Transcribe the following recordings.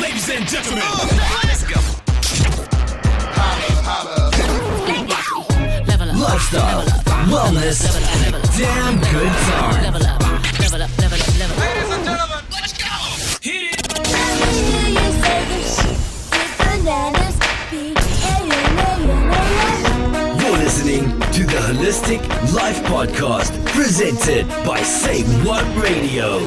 Ladies and gentlemen, let's go. Level up, Lifestyle, wellness, and a damn good time. Level up, level up, level up, level up. Ladies and gentlemen, let's go. Hit it. You're listening to the Holistic Life Podcast, presented by Say What Radio.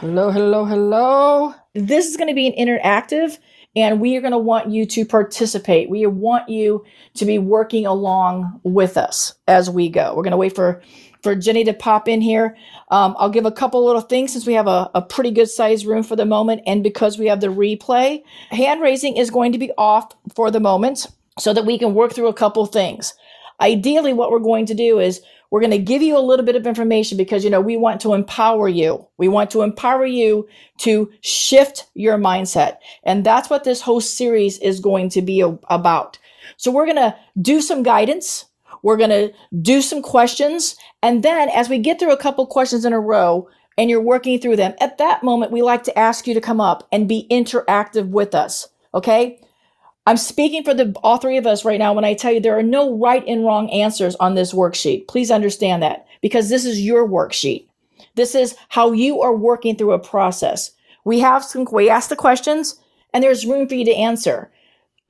Hello, hello, hello. This is going to be an interactive, and we are going to want you to participate. We want you to be working along with us as we go. We're going to wait for for Jenny to pop in here. Um, I'll give a couple little things since we have a, a pretty good sized room for the moment, and because we have the replay, hand raising is going to be off for the moment so that we can work through a couple things. Ideally, what we're going to do is we're going to give you a little bit of information because you know we want to empower you. We want to empower you to shift your mindset. And that's what this whole series is going to be a- about. So we're going to do some guidance. We're going to do some questions. And then as we get through a couple questions in a row and you're working through them, at that moment, we like to ask you to come up and be interactive with us. Okay. I'm speaking for the all three of us right now when I tell you there are no right and wrong answers on this worksheet. Please understand that because this is your worksheet. This is how you are working through a process. We have some we ask the questions and there's room for you to answer.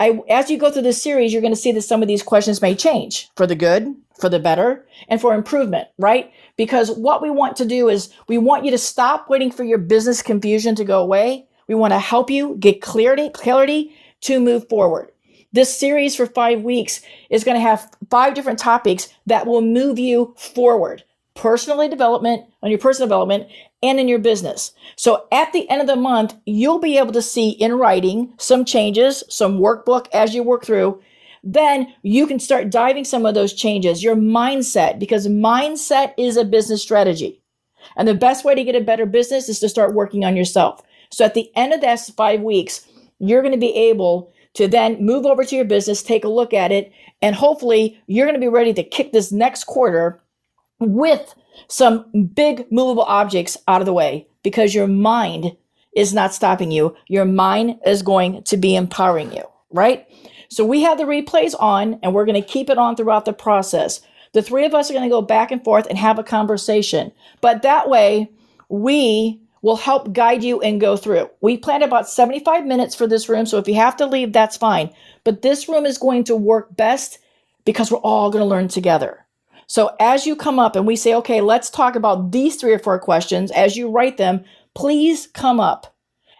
I as you go through this series, you're going to see that some of these questions may change for the good, for the better, and for improvement, right? Because what we want to do is we want you to stop waiting for your business confusion to go away. We want to help you get clarity, clarity to move forward. This series for five weeks is going to have five different topics that will move you forward personally development on your personal development and in your business. So at the end of the month, you'll be able to see in writing some changes, some workbook as you work through. Then you can start diving some of those changes, your mindset, because mindset is a business strategy. And the best way to get a better business is to start working on yourself. So at the end of that five weeks, you're going to be able to then move over to your business, take a look at it, and hopefully you're going to be ready to kick this next quarter with some big movable objects out of the way because your mind is not stopping you. Your mind is going to be empowering you, right? So we have the replays on and we're going to keep it on throughout the process. The three of us are going to go back and forth and have a conversation. But that way, we will help guide you and go through. We planned about 75 minutes for this room, so if you have to leave, that's fine. But this room is going to work best because we're all going to learn together. So as you come up and we say, okay, let's talk about these three or four questions, as you write them, please come up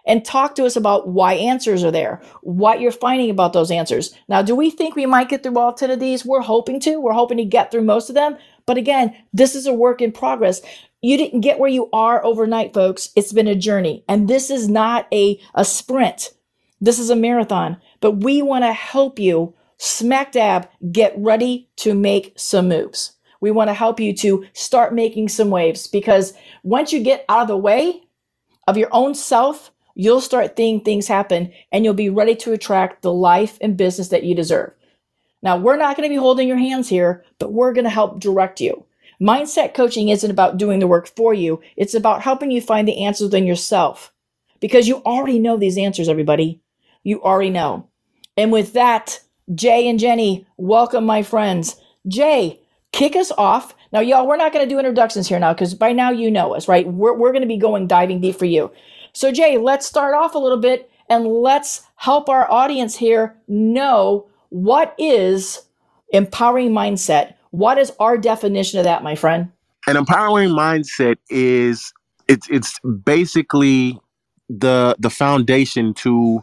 and talk to us about why answers are there, what you're finding about those answers. Now, do we think we might get through all 10 of these? We're hoping to. We're hoping to get through most of them. But again, this is a work in progress. You didn't get where you are overnight, folks. It's been a journey. And this is not a, a sprint. This is a marathon. But we want to help you smack dab get ready to make some moves. We want to help you to start making some waves because once you get out of the way of your own self, you'll start seeing things happen and you'll be ready to attract the life and business that you deserve. Now, we're not going to be holding your hands here, but we're going to help direct you. Mindset coaching isn't about doing the work for you, it's about helping you find the answers within yourself because you already know these answers, everybody. You already know. And with that, Jay and Jenny, welcome, my friends. Jay, kick us off. Now, y'all, we're not going to do introductions here now because by now you know us, right? We're, we're going to be going diving deep for you. So, Jay, let's start off a little bit and let's help our audience here know what is empowering mindset. What is our definition of that, my friend? An empowering mindset is it's it's basically the the foundation to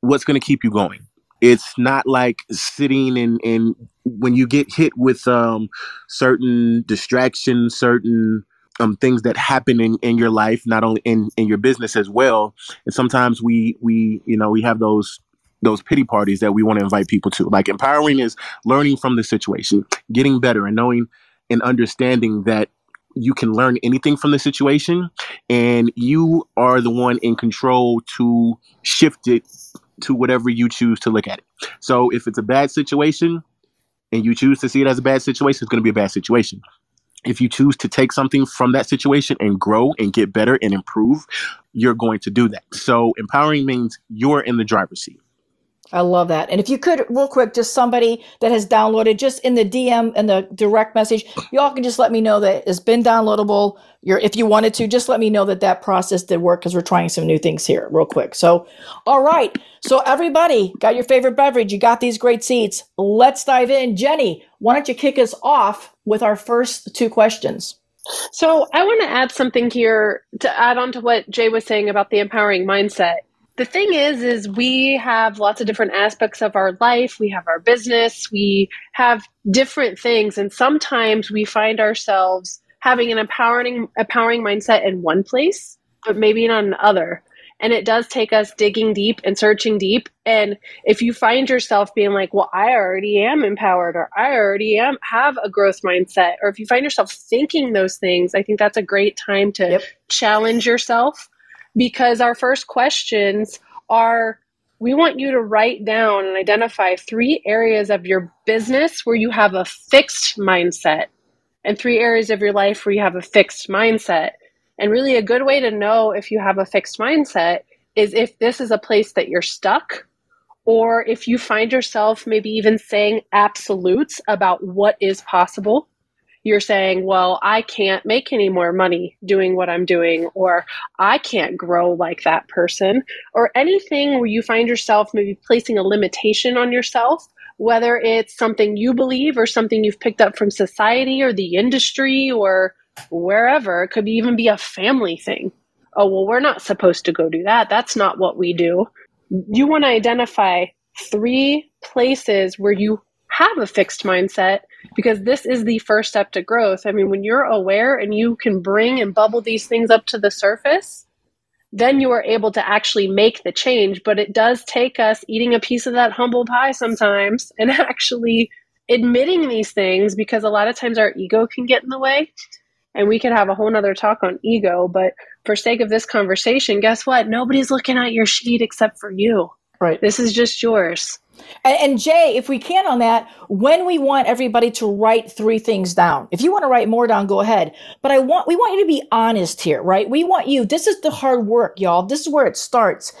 what's going to keep you going. It's not like sitting and and when you get hit with um certain distractions, certain um things that happen in in your life, not only in in your business as well. And sometimes we we you know we have those those pity parties that we want to invite people to. Like empowering is learning from the situation, getting better, and knowing and understanding that you can learn anything from the situation and you are the one in control to shift it to whatever you choose to look at it. So if it's a bad situation and you choose to see it as a bad situation, it's going to be a bad situation. if you choose to take something from that situation and grow and get better and improve, you're going to do that. So empowering means you're in the driver's seat. I love that. And if you could, real quick, just somebody that has downloaded, just in the DM and the direct message, y'all can just let me know that it's been downloadable. You're, if you wanted to, just let me know that that process did work because we're trying some new things here, real quick. So, all right. So everybody got your favorite beverage. You got these great seats. Let's dive in. Jenny, why don't you kick us off with our first two questions? So I want to add something here to add on to what Jay was saying about the empowering mindset the thing is is we have lots of different aspects of our life. We have our business. We have different things. And sometimes we find ourselves having an empowering empowering mindset in one place but maybe not in other and it does take us digging deep and searching deep. And if you find yourself being like well i already am empowered or i already am have a growth mindset. Or if you find yourself thinking those things i think that's a great time to yep. challenge yourself because our first questions are we want you to write down and identify three areas of your business where you have a fixed mindset and three areas of your life where you have a fixed mindset. And really, a good way to know if you have a fixed mindset is if this is a place that you're stuck, or if you find yourself maybe even saying absolutes about what is possible you're saying, well, I can't make any more money doing what I'm doing, or I can't grow like that person, or anything where you find yourself maybe placing a limitation on yourself, whether it's something you believe or something you've picked up from society or the industry or wherever. It could even be a family thing. Oh, well, we're not supposed to go do that. That's not what we do. You want to identify three places where you have a fixed mindset because this is the first step to growth. I mean, when you're aware and you can bring and bubble these things up to the surface, then you are able to actually make the change. But it does take us eating a piece of that humble pie sometimes and actually admitting these things because a lot of times our ego can get in the way. And we could have a whole nother talk on ego. But for sake of this conversation, guess what? Nobody's looking at your sheet except for you. Right. This is just yours. And, Jay, if we can on that, when we want everybody to write three things down, if you want to write more down, go ahead. But I want we want you to be honest here, right? We want you. This is the hard work, y'all. This is where it starts.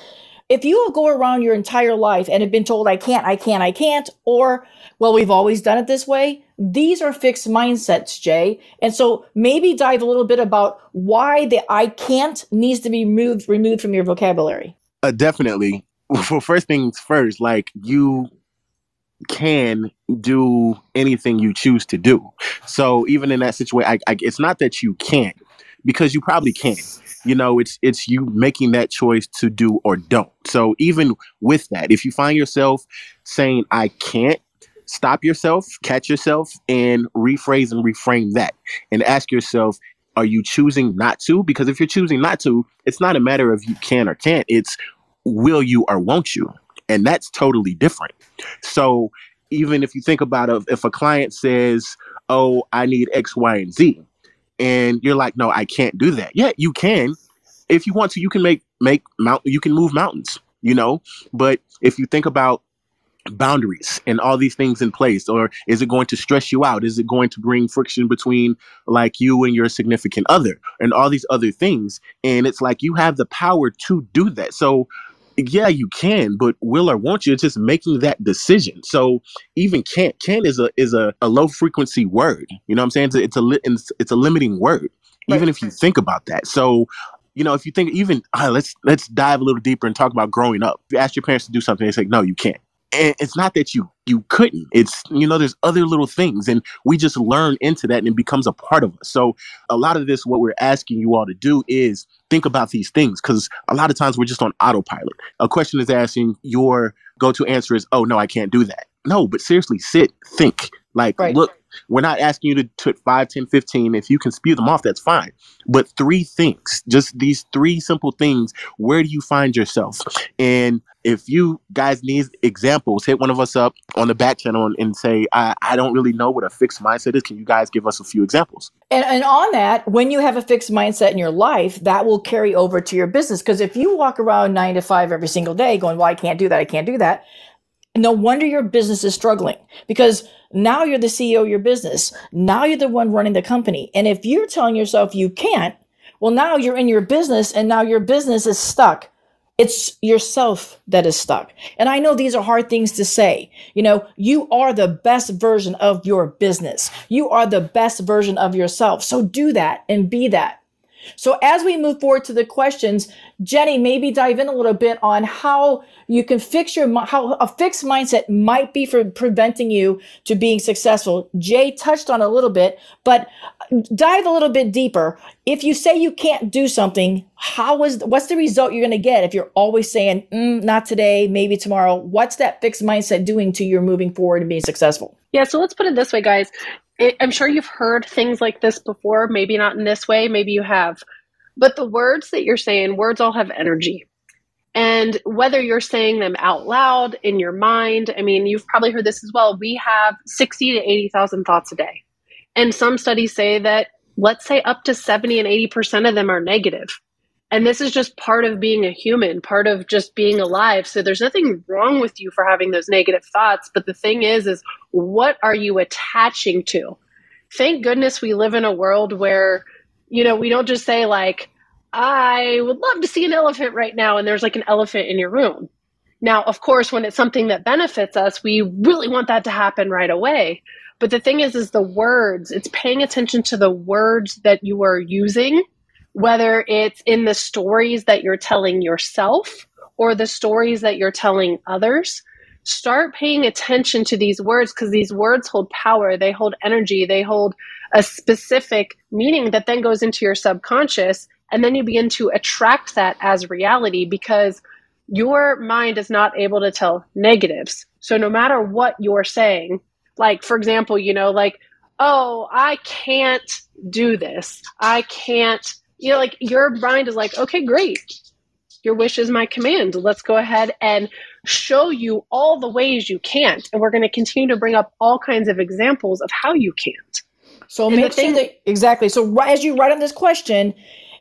If you go around your entire life and have been told I can't, I can't, I can't, or well, we've always done it this way. These are fixed mindsets, Jay. And so maybe dive a little bit about why the I can't needs to be moved removed from your vocabulary. Uh, definitely well, first things first, like you can do anything you choose to do. So even in that situation, I, I, it's not that you can't, because you probably can. You know, it's it's you making that choice to do or don't. So even with that, if you find yourself saying I can't, stop yourself, catch yourself, and rephrase and reframe that, and ask yourself, are you choosing not to? Because if you're choosing not to, it's not a matter of you can or can't. It's will you or won't you? And that's totally different. So even if you think about it, if a client says, Oh, I need X, Y, and Z, and you're like, No, I can't do that. Yeah, you can. If you want to, you can make make mount you can move mountains, you know. But if you think about boundaries and all these things in place or is it going to stress you out is it going to bring friction between like you and your significant other and all these other things and it's like you have the power to do that so yeah, you can, but will or won't you? It's just making that decision. So even can't can is a is a, a low frequency word. You know what I'm saying? It's a it's a, li- it's, it's a limiting word. Even if you think about that. So you know, if you think even uh, let's let's dive a little deeper and talk about growing up. If you ask your parents to do something, they say no, you can't and it's not that you you couldn't. It's you know there's other little things and we just learn into that and it becomes a part of us. So a lot of this what we're asking you all to do is think about these things because a lot of times we're just on autopilot. A question is asking your go-to answer is oh no i can't do that. No but seriously sit think. Like right. look we're not asking you to put 5 10 15 if you can spew them off that's fine. But three things just these three simple things where do you find yourself? And if you guys need examples hit one of us up on the back channel and, and say I, I don't really know what a fixed mindset is can you guys give us a few examples and, and on that when you have a fixed mindset in your life that will carry over to your business because if you walk around nine to five every single day going well i can't do that i can't do that no wonder your business is struggling because now you're the CEO of your business. Now you're the one running the company. And if you're telling yourself you can't, well, now you're in your business and now your business is stuck. It's yourself that is stuck. And I know these are hard things to say. You know, you are the best version of your business. You are the best version of yourself. So do that and be that. So as we move forward to the questions, Jenny, maybe dive in a little bit on how you can fix your how a fixed mindset might be for preventing you to being successful. Jay touched on a little bit, but dive a little bit deeper. If you say you can't do something, how is what's the result you're going to get if you're always saying mm, not today, maybe tomorrow? What's that fixed mindset doing to your moving forward and being successful? Yeah, so let's put it this way, guys. I'm sure you've heard things like this before, maybe not in this way, maybe you have. But the words that you're saying, words all have energy. And whether you're saying them out loud in your mind, I mean, you've probably heard this as well. We have 60 to 80,000 thoughts a day. And some studies say that, let's say, up to 70 and 80% of them are negative. And this is just part of being a human, part of just being alive. So there's nothing wrong with you for having those negative thoughts. But the thing is, is what are you attaching to? Thank goodness we live in a world where, you know, we don't just say, like, I would love to see an elephant right now, and there's like an elephant in your room. Now, of course, when it's something that benefits us, we really want that to happen right away. But the thing is, is the words, it's paying attention to the words that you are using whether it's in the stories that you're telling yourself or the stories that you're telling others. Start paying attention to these words because these words hold power, they hold energy, they hold a specific meaning that then goes into your subconscious. And then you begin to attract that as reality because your mind is not able to tell negatives. So no matter what you're saying, like for example, you know, like, oh, I can't do this. I can't you know, like your mind is like, okay, great. Your wish is my command. Let's go ahead and show you all the ways you can't. And we're going to continue to bring up all kinds of examples of how you can't. So make sure that exactly. So right, as you write on this question,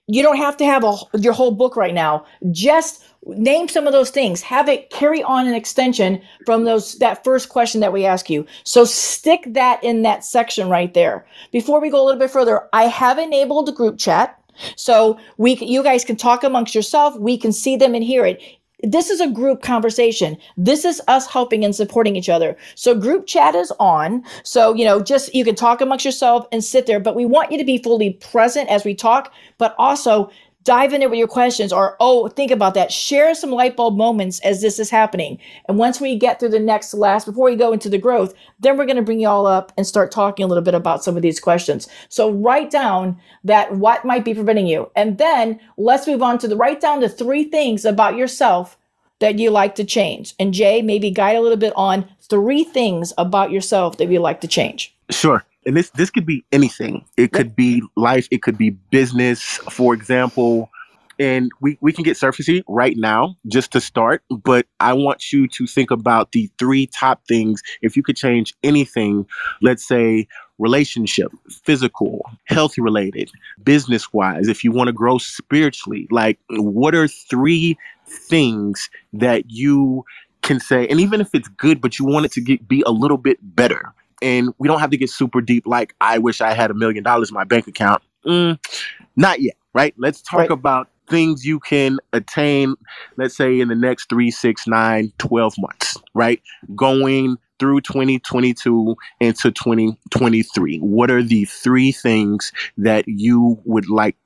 you don't have to have a, your whole book right now. Just name some of those things. Have it carry on an extension from those that first question that we ask you. So stick that in that section right there. Before we go a little bit further, I have enabled group chat. So we, you guys can talk amongst yourself. We can see them and hear it. This is a group conversation. This is us helping and supporting each other. So group chat is on. So, you know, just you can talk amongst yourself and sit there, but we want you to be fully present as we talk, but also dive in there with your questions or oh think about that. Share some light bulb moments as this is happening. And once we get through the next last before we go into the growth then we're going to bring you all up and start talking a little bit about some of these questions. So write down that what might be preventing you. And then let's move on to the write down the three things about yourself that you like to change. And jay maybe guide a little bit on three things about yourself that you like to change. Sure and this this could be anything. It could be life. It could be business, for example. And we, we can get surfacey right now just to start, but I want you to think about the three top things. If you could change anything, let's say relationship, physical, health related, business wise, if you want to grow spiritually, like what are three things that you can say? And even if it's good, but you want it to get, be a little bit better, and we don't have to get super deep like i wish i had a million dollars in my bank account. Mm, not yet right? Let's talk right. about things you can attain let's say in the next three six nine 12 months right? Going through 2022 into 2023 what are the three things that you would like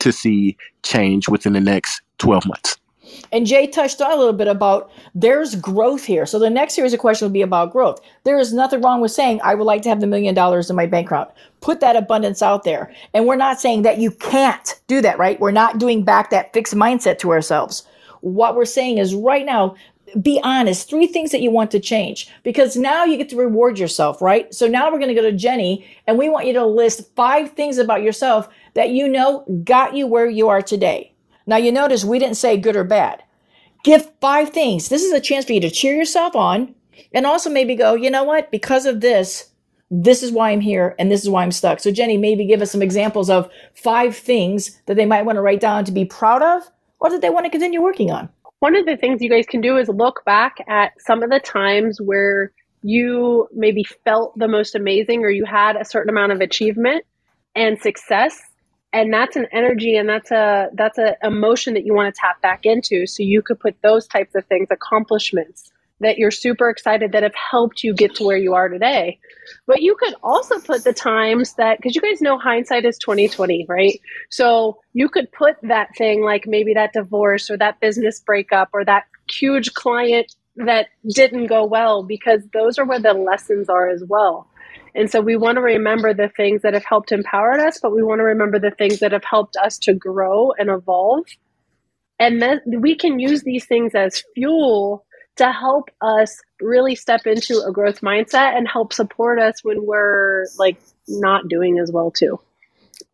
to see change within the next 12 months and Jay touched on a little bit about there's growth here. So the next series of questions will be about growth. There is nothing wrong with saying, I would like to have the million dollars in my bank account. Put that abundance out there. And we're not saying that you can't do that, right? We're not doing back that fixed mindset to ourselves. What we're saying is right now, be honest. Three things that you want to change because now you get to reward yourself, right? So now we're going to go to Jenny and we want you to list five things about yourself that you know got you where you are today. Now you notice we didn't say good or bad. Give five things. This is a chance for you to cheer yourself on and also maybe go, you know what? Because of this, this is why I'm here and this is why I'm stuck. So Jenny, maybe give us some examples of five things that they might want to write down to be proud of or that they want to continue working on. one of the things you guys can do is look back at some of the times where you maybe felt the most amazing or you had a certain amount of achievement and success and that's an energy and that's a that's a emotion that you want to tap back into so you could put those types of things accomplishments that you're super excited that have helped you get to where you are today. But you could also put the times that because you guys know hindsight is 2020 right? So you could put that thing like maybe that divorce or that business breakup or that huge client that didn't go well because those are where the lessons are as well and so we want to remember the things that have helped empower us, but we want to remember the things that have helped us to grow and evolve. And then we can use these things as fuel to help us really step into a growth mindset and help support us when we're like not doing as well too.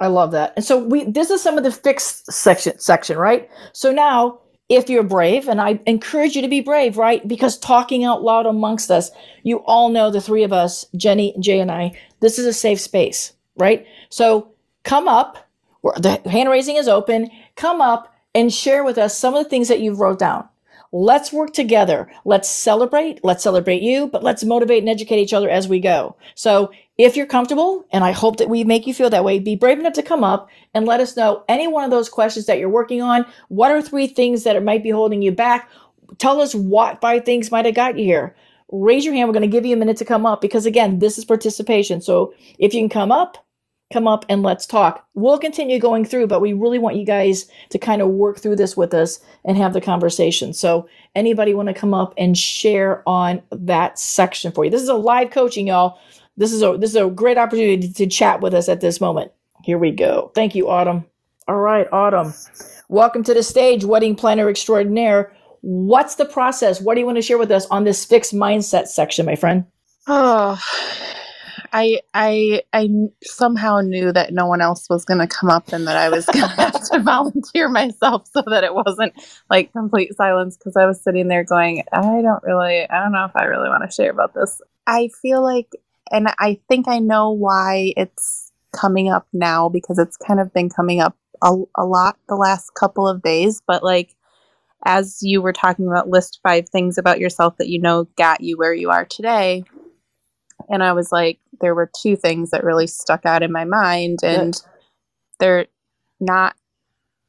I love that. And so we this is some of the fixed section section, right? So now if you're brave, and I encourage you to be brave, right? Because talking out loud amongst us, you all know the three of us, Jenny, Jay, and I, this is a safe space, right? So come up, the hand raising is open, come up and share with us some of the things that you've wrote down. Let's work together. Let's celebrate. Let's celebrate you, but let's motivate and educate each other as we go. So if you're comfortable, and I hope that we make you feel that way, be brave enough to come up and let us know any one of those questions that you're working on. What are three things that might be holding you back? Tell us what five things might have got you here. Raise your hand. We're going to give you a minute to come up because, again, this is participation. So if you can come up, come up and let's talk. We'll continue going through, but we really want you guys to kind of work through this with us and have the conversation. So, anybody want to come up and share on that section for you? This is a live coaching, y'all. This is a this is a great opportunity to chat with us at this moment. Here we go. Thank you, Autumn. All right, Autumn. Welcome to the stage, wedding planner extraordinaire. What's the process? What do you want to share with us on this fixed mindset section, my friend? Oh, I I I somehow knew that no one else was going to come up and that I was going to have to volunteer myself so that it wasn't like complete silence because I was sitting there going, I don't really, I don't know if I really want to share about this. I feel like, and I think I know why it's coming up now because it's kind of been coming up a, a lot the last couple of days, but like as you were talking about list five things about yourself that you know got you where you are today and I was like, there were two things that really stuck out in my mind, and they're not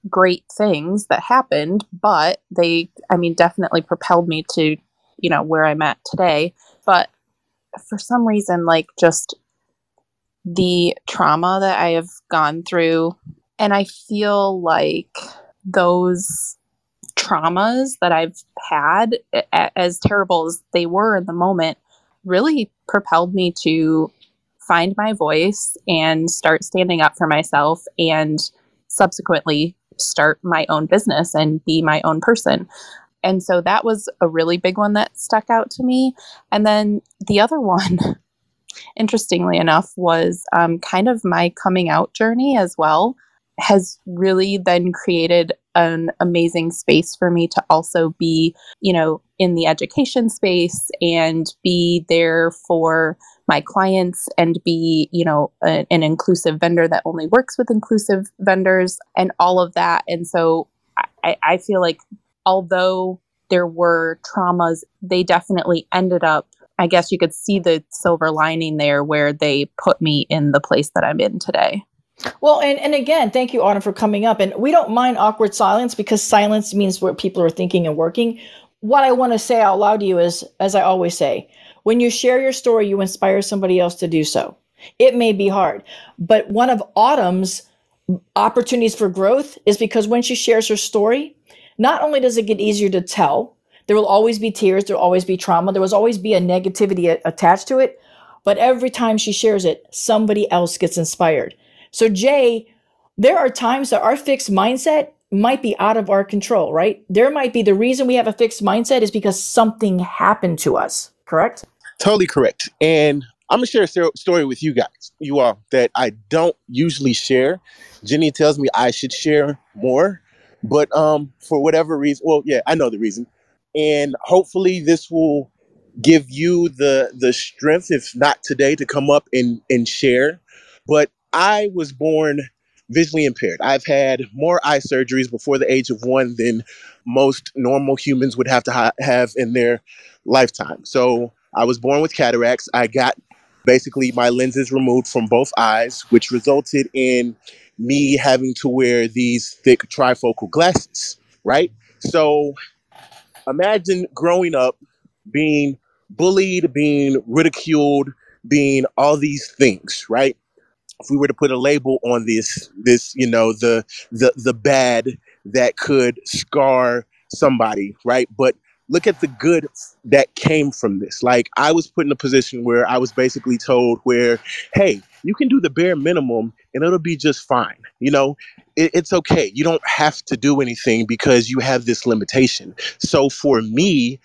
great things that happened, but they, I mean, definitely propelled me to, you know, where I'm at today. But for some reason, like just the trauma that I have gone through, and I feel like those traumas that I've had, as terrible as they were in the moment, really propelled me to find my voice and start standing up for myself and subsequently start my own business and be my own person. And so that was a really big one that stuck out to me. And then the other one, interestingly enough, was um, kind of my coming out journey as well, has really then created an amazing space for me to also be, you know, in the education space and be there for my clients and be, you know, a, an inclusive vendor that only works with inclusive vendors and all of that. And so I, I feel like although there were traumas, they definitely ended up I guess you could see the silver lining there where they put me in the place that I'm in today. Well, and, and again, thank you, Autumn, for coming up. And we don't mind awkward silence because silence means what people are thinking and working. What I want to say out loud to you is, as I always say, when you share your story, you inspire somebody else to do so. It may be hard, but one of Autumn's opportunities for growth is because when she shares her story, not only does it get easier to tell, there will always be tears, there will always be trauma, there will always be a negativity attached to it, but every time she shares it, somebody else gets inspired. So, Jay, there are times that our fixed mindset might be out of our control, right? There might be the reason we have a fixed mindset is because something happened to us, correct? Totally correct. And I'm gonna share a story with you guys, you all, that I don't usually share. Jenny tells me I should share more, but um, for whatever reason, well, yeah, I know the reason, and hopefully this will give you the the strength, if not today, to come up and and share. But I was born visually impaired. I've had more eye surgeries before the age of one than most normal humans would have to ha- have in their lifetime. So I was born with cataracts. I got basically my lenses removed from both eyes, which resulted in me having to wear these thick trifocal glasses, right? So imagine growing up being bullied, being ridiculed, being all these things, right? If we were to put a label on this, this, you know, the the the bad that could scar somebody, right? But look at the good that came from this. Like I was put in a position where I was basically told where, hey, you can do the bare minimum and it'll be just fine. You know, it, it's okay. You don't have to do anything because you have this limitation. So for me,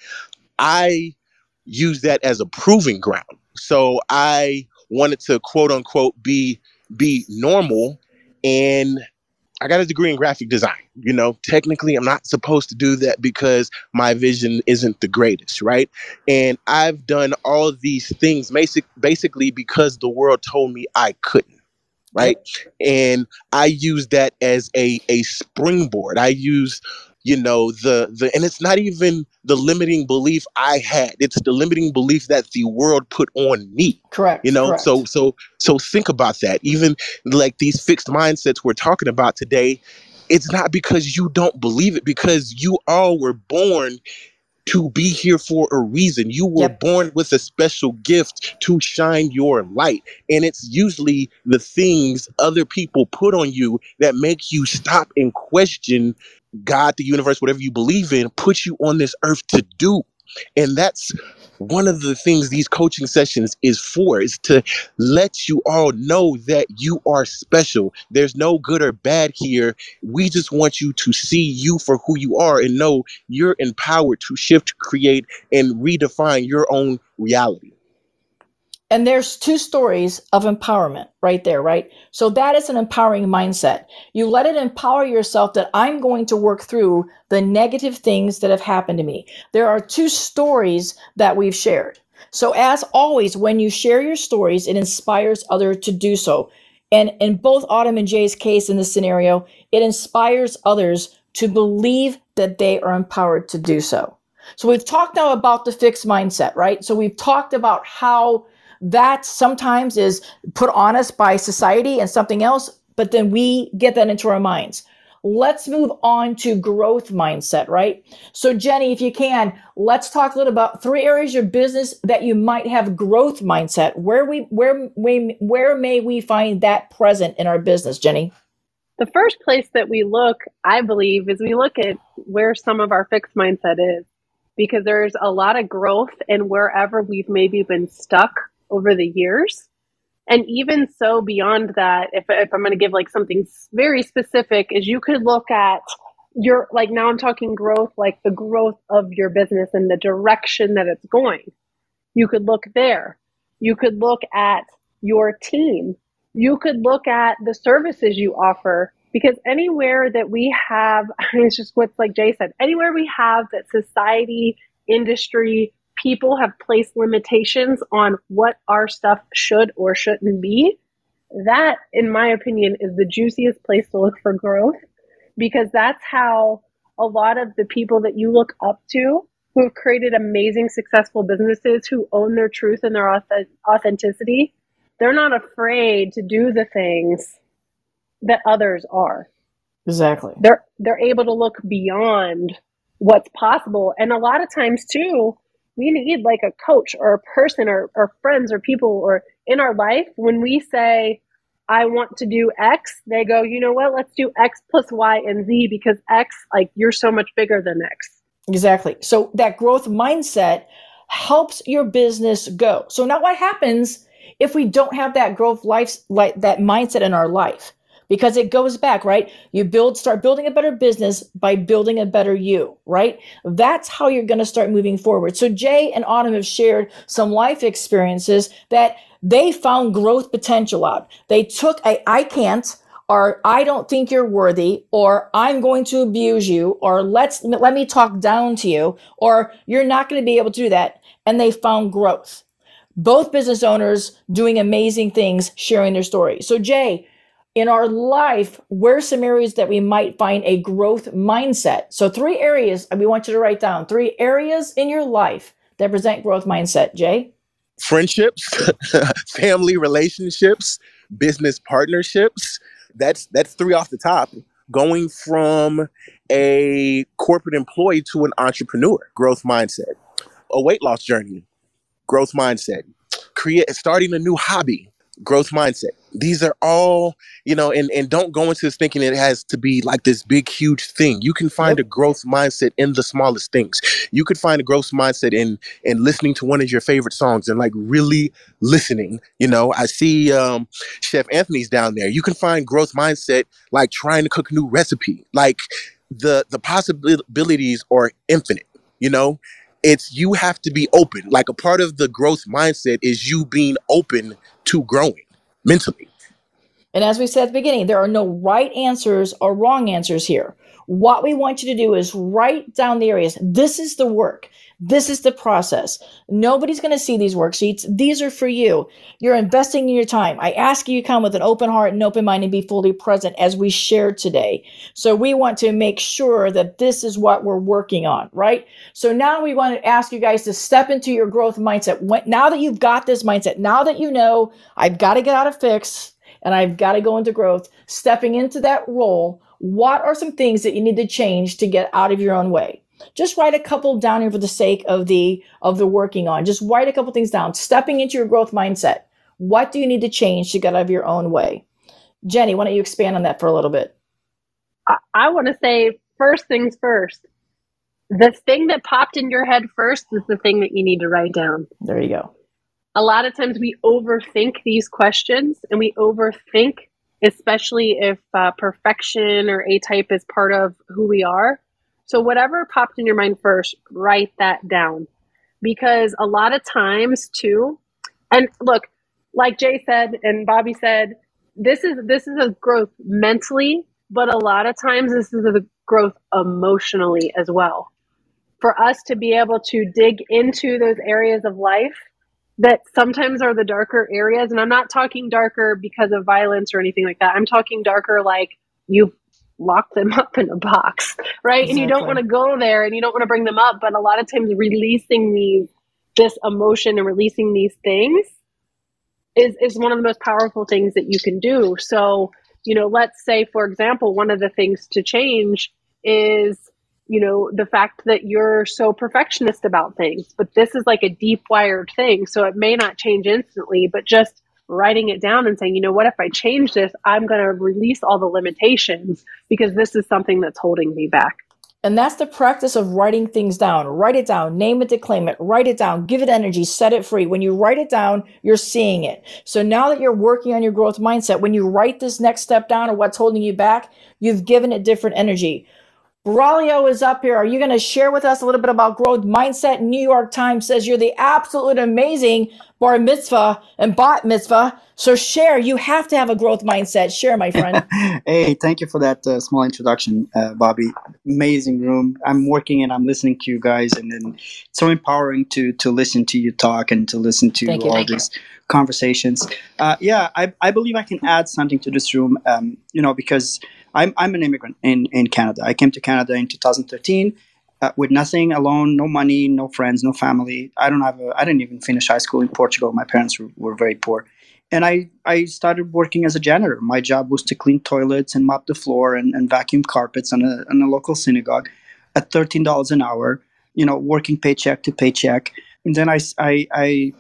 I use that as a proving ground. So I wanted to quote unquote be be normal and I got a degree in graphic design. You know, technically I'm not supposed to do that because my vision isn't the greatest, right? And I've done all these things basic basically because the world told me I couldn't right and i use that as a a springboard i use you know the the and it's not even the limiting belief i had it's the limiting belief that the world put on me Correct. you know correct. so so so think about that even like these fixed mindsets we're talking about today it's not because you don't believe it because you all were born to be here for a reason you were Yep. born with a special gift to shine your light and it's usually the things other people put on you that make you stop and question god the universe whatever you believe in put you on this earth to do. And that's one of the things these coaching sessions is for is to let you all know that you are special. There's no good or bad here. We just want you to see you for who you are and know you're empowered to shift create and redefine your own reality And there's two stories of empowerment right there, right? So that is an empowering mindset. You let it empower yourself that I'm going to work through the negative things that have happened to me. There are two stories that we've shared. So as always, when you share your stories, it inspires others to do so. And in both Autumn and Jay's case in this scenario, it inspires others to believe that they are empowered to do so. So we've talked now about the fixed mindset, right? So we've talked about how that sometimes is put on us by society and something else, but then we get that into our minds. Let's move on to growth mindset, right? So, Jenny, if you can, let's talk a little about three areas of business that you might have growth mindset. Where we, where we, where may we find that present in our business, Jenny? The first place that we look, I believe, is we look at where some of our fixed mindset is because there's a lot of growth in wherever we've maybe been stuck over the years. And even so, beyond that, if, if I'm going to give like something very specific, is you could look at your, like now I'm talking growth, like the growth of your business and the direction that it's going. You could look there. You could look at your team. You could look at the services you offer because anywhere that we have, I mean, it's just what's like Jay said, anywhere we have that society, industry, people have placed limitations on what our stuff should or shouldn't be, that, in my opinion, is the juiciest place to look for growth because that's how a lot of the people that you look up to who have created amazing, successful businesses who own their truth and their authenticity, they're not afraid to do the things that others are. Exactly. They're they're able to look beyond what's possible. And a lot of times too, we need like a coach or a person or, or friends or people or in our life when we say I want to do X, they go, you know what, let's do X plus Y and Z because X, like you're so much bigger than X. Exactly. So that growth mindset helps your business go. So now what happens if we don't have that growth life like that mindset in our life? Because it goes back, right? You build start building a better business by building a better you, right? That's how you're going to start moving forward. So Jay and Autumn have shared some life experiences that they found growth potential out. They took a I can't or I don't think you're worthy, or I'm going to abuse you, or let's let me talk down to you, or you're not going to be able to do that. And they found growth. Both business owners doing amazing things, sharing their story. So, Jay, in our life, where's some areas that we might find a growth mindset? So, three areas we want you to write down three areas in your life that present growth mindset. Jay? Friendships, family relationships, business partnerships. That's that's three off the top. Going from a corporate employee to an entrepreneur, growth mindset. A weight loss journey, growth mindset. Create starting a new hobby, growth mindset. These are all, you know, and, and don't go into this thinking it has to be like this big, huge thing. You can find a growth mindset in the smallest things. You could find a growth mindset in in listening to one of your favorite songs and like really listening. You know, I see um Chef Anthony's down there. You can find growth mindset like trying to cook a new recipe. Like the the possibilities are infinite, you know? It's you have to be open. Like a part of the growth mindset is you being open to growing mentally. And as we said at the beginning, there are no right answers or wrong answers here. What we want you to do is write down the areas. This is the work. This is the process. Nobody's going to see these worksheets. These are for you. You're investing in your time. I ask you to come with an open heart and open mind and be fully present as we shared today. So we want to make sure that this is what we're working on, right? So now we want to ask you guys to step into your growth mindset. Now that you've got this mindset, now that you know I've got to get out of fix and I've got to go into growth, stepping into that role, what are some things that you need to change to get out of your own way? Just write a couple down here for the sake of the of the working on. Just write a couple things down. Stepping into your growth mindset. What do you need to change to get out of your own way? Jenny, why don't you expand on that for a little bit? I, I want to say first things first. The thing that popped in your head first is the thing that you need to write down. There you go. A lot of times we overthink these questions and we overthink, especially if uh, perfection or A type is part of who we are. So, whatever popped in your mind first, write that down. Because a lot of times, too, and look, like Jay said and Bobby said, this is this is a growth mentally, but a lot of times this is a growth emotionally as well. For us to be able to dig into those areas of life that sometimes are the darker areas, and I'm not talking darker because of violence or anything like that. I'm talking darker like you lock them up in a box, right? And you don't want to go there and you don't want to bring them up, but a lot of times releasing these this emotion and releasing these things is is one of the most powerful things that you can do. So, you know, let's say for example, one of the things to change is you know the fact that you're so perfectionist about things but this is like a deep wired thing so it may not change instantly but just writing it down and saying, you know what, if I change this, I'm going to release all the limitations because this is something that's holding me back. And that's the practice of writing things down. Write it down, name it, declaim it, write it down, give it energy, set it free. When you write it down, you're seeing it. So now that you're working on your growth mindset, when you write this next step down or what's holding you back, you've given it different energy. Braulio is up here. Are you going to share with us a little bit about growth mindset? New York Times says you're the absolute amazing bar mitzvah and bat mitzvah. So share. You have to have a growth mindset. Share, my friend. hey, thank you for that uh, small introduction, uh, Bobby. Amazing room. I'm working and I'm listening to you guys, and then it's so empowering to to listen to you talk and to listen to Thank all you. these conversations. Uh, yeah, I, I believe I can add something to this room. Um, you know, because I'm I'm an immigrant in in Canada. I came to Canada in 2013. Uh, with nothing, alone, no money, no friends, no family. I don't have a. I didn't even finish high school in Portugal. My parents were, were very poor, and I I started working as a janitor. My job was to clean toilets and mop the floor and, and vacuum carpets in a, in a local synagogue, at thirteen dollars an hour. You know, working paycheck to paycheck, and then I, I, I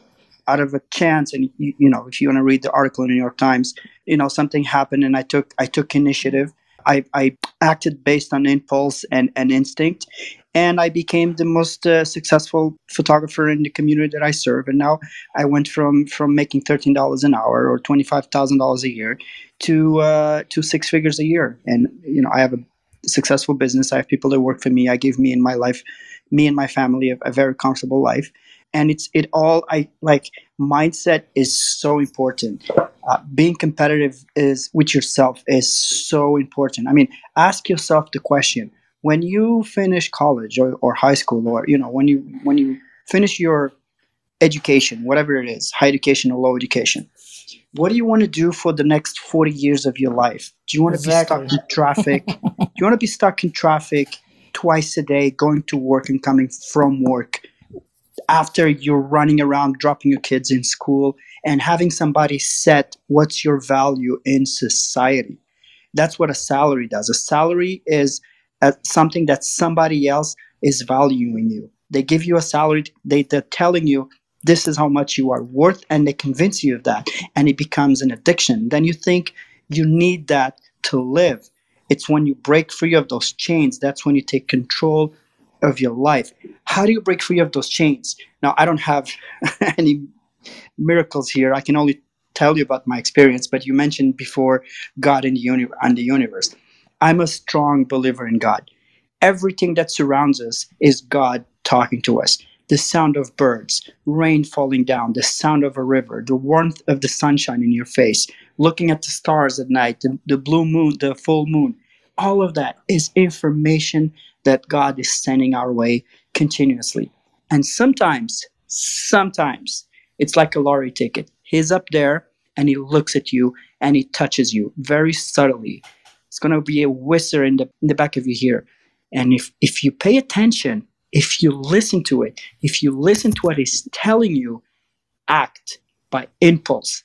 out of a chance, and you, you know, if you want to read the article in the New York Times, you know, something happened, and I took I took initiative. I, I acted based on impulse and, and instinct, and I became the most uh, successful photographer in the community that I serve. And now I went from from making thirteen dollars an hour or twenty five thousand dollars a year to uh, to six figures a year. And you know, I have a successful business. I have people that work for me. I give me in my life, me and my family, a, a very comfortable life. And it's it all I like. Mindset is so important. Uh, being competitive is with yourself is so important. I mean, ask yourself the question: when you finish college or, or high school, or you know, when you when you finish your education, whatever it is, high education or low education, what do you want to do for the next 40 years of your life? Do you want to Exactly. be stuck in traffic? do you want to be stuck in traffic twice a day, going to work and coming from work? After you're running around dropping your kids in school and having somebody set what's your value in society. That's what a salary does. A salary is uh, something that somebody else is valuing you. They give you a salary, they, they're telling you this is how much you are worth, and they convince you of that, and it becomes an addiction. Then you think you need that to live. It's when you break free of those chains, that's when you take control of your life. How do you break free of those chains? Now, I don't have any miracles here. I can only tell you about my experience, but you mentioned before God and the, uni- and the universe. I'm a strong believer in God. Everything that surrounds us is God talking to us. The sound of birds, rain falling down, the sound of a river, the warmth of the sunshine in your face, looking at the stars at night, the, the blue moon, the full moon. All of that is information that God is sending our way continuously. And sometimes, sometimes it's like a lottery ticket. He's up there and he looks at you and he touches you very subtly. It's going to be a whisper in the, in the back of your ear. And if, if you pay attention, if you listen to it, if you listen to what he's telling you, act by impulse,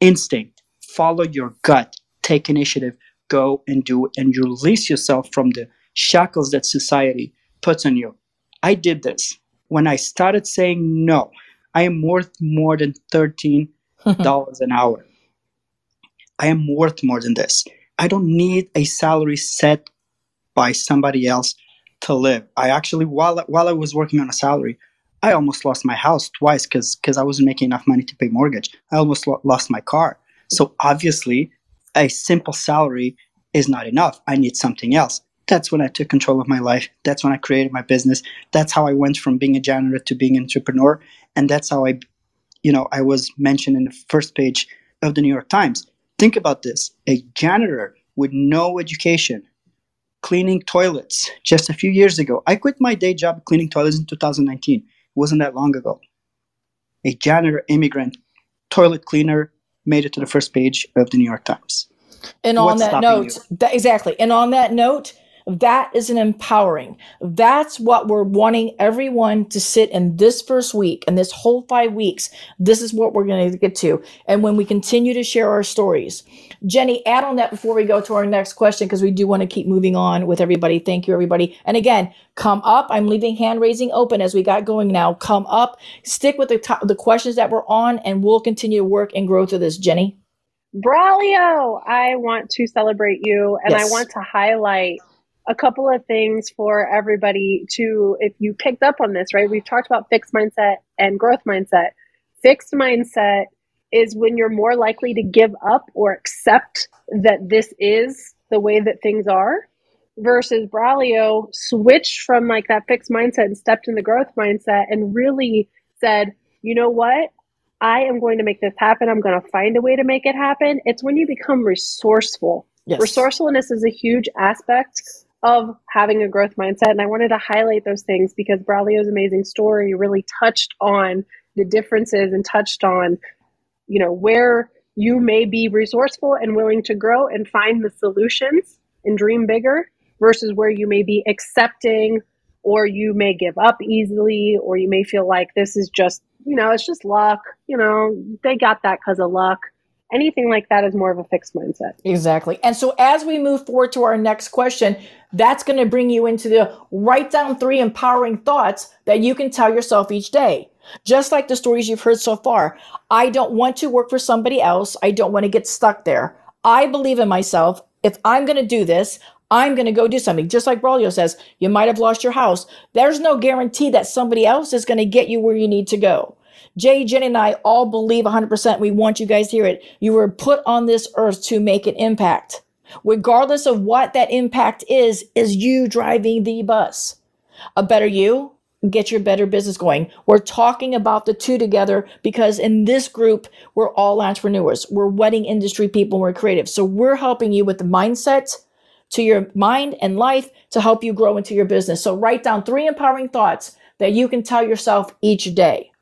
instinct, follow your gut, take initiative, go and do it, and release yourself from the shackles that society puts on you. I did this when I started saying no. I am worth more than $13 an hour. I am worth more than this. I don't need a salary set by somebody else to live. I actually, while while I was working on a salary, I almost lost my house twice because because I wasn't making enough money to pay mortgage. I almost lo- lost my car. So obviously, a simple salary is not enough. I need something else. That's when I took control of my life. That's when I created my business. That's how I went from being a janitor to being an entrepreneur. And that's how I, you know, I was mentioned in the first page of the New York Times. Think about this: a janitor with no education, cleaning toilets just a few years ago. I quit my day job cleaning toilets in 2019. It wasn't that long ago. A janitor, immigrant, toilet cleaner made it to the first page of the New York Times. And on What's that note, that, exactly. And on that note, that is an empowering. That's what we're wanting everyone to sit in this first week and this whole five weeks. This is what we're going to get to. And when we continue to share our stories, Jenny, add on that before we go to our next question because we do want to keep moving on with everybody. Thank you, everybody. And again, come up. I'm leaving hand raising open as we got going now. Come up, stick with the top, the questions that we're on, and we'll continue to work and grow through this. Jenny. Braulio, I want to celebrate you and I want to highlight a couple of things for everybody to, if you picked up on this, right? We've talked about fixed mindset and growth mindset. Fixed mindset is when you're more likely to give up or accept that this is the way that things are versus Braulio switched from like that fixed mindset and stepped in the growth mindset and really said, you know what? I am going to make this happen. I'm going to find a way to make it happen. It's when you become resourceful. Yes. Resourcefulness is a huge aspect of having a growth mindset. And I wanted to highlight those things because Braulio's amazing story really touched on the differences and touched on, you know, where you may be resourceful and willing to grow and find the solutions and dream bigger versus where you may be accepting or you may give up easily or you may feel like this is just you know it's just luck you know they got that because of luck anything like that is more of a fixed mindset Exactly. And so as we move forward to our next question, that's going to bring you into the write down three empowering thoughts that you can tell yourself each day. Just like the stories you've heard so far. I don't want to work for somebody else. I don't want to get stuck there. I believe in myself. If I'm going to do this, I'm going to go do something. Just like Braulio says, you might have lost your house. There's no guarantee that somebody else is going to get you where you need to go. Jay, Jen, and I all believe 100%. We want you guys to hear it. You were put on this earth to make an impact. Regardless of what that impact is, is you driving the bus. A better you, get your better business going. We're talking about the two together because in this group, we're all entrepreneurs. We're wedding industry people, we're creative. So we're helping you with the mindset to your mind and life to help you grow into your business. So write down three empowering thoughts that you can tell yourself each day.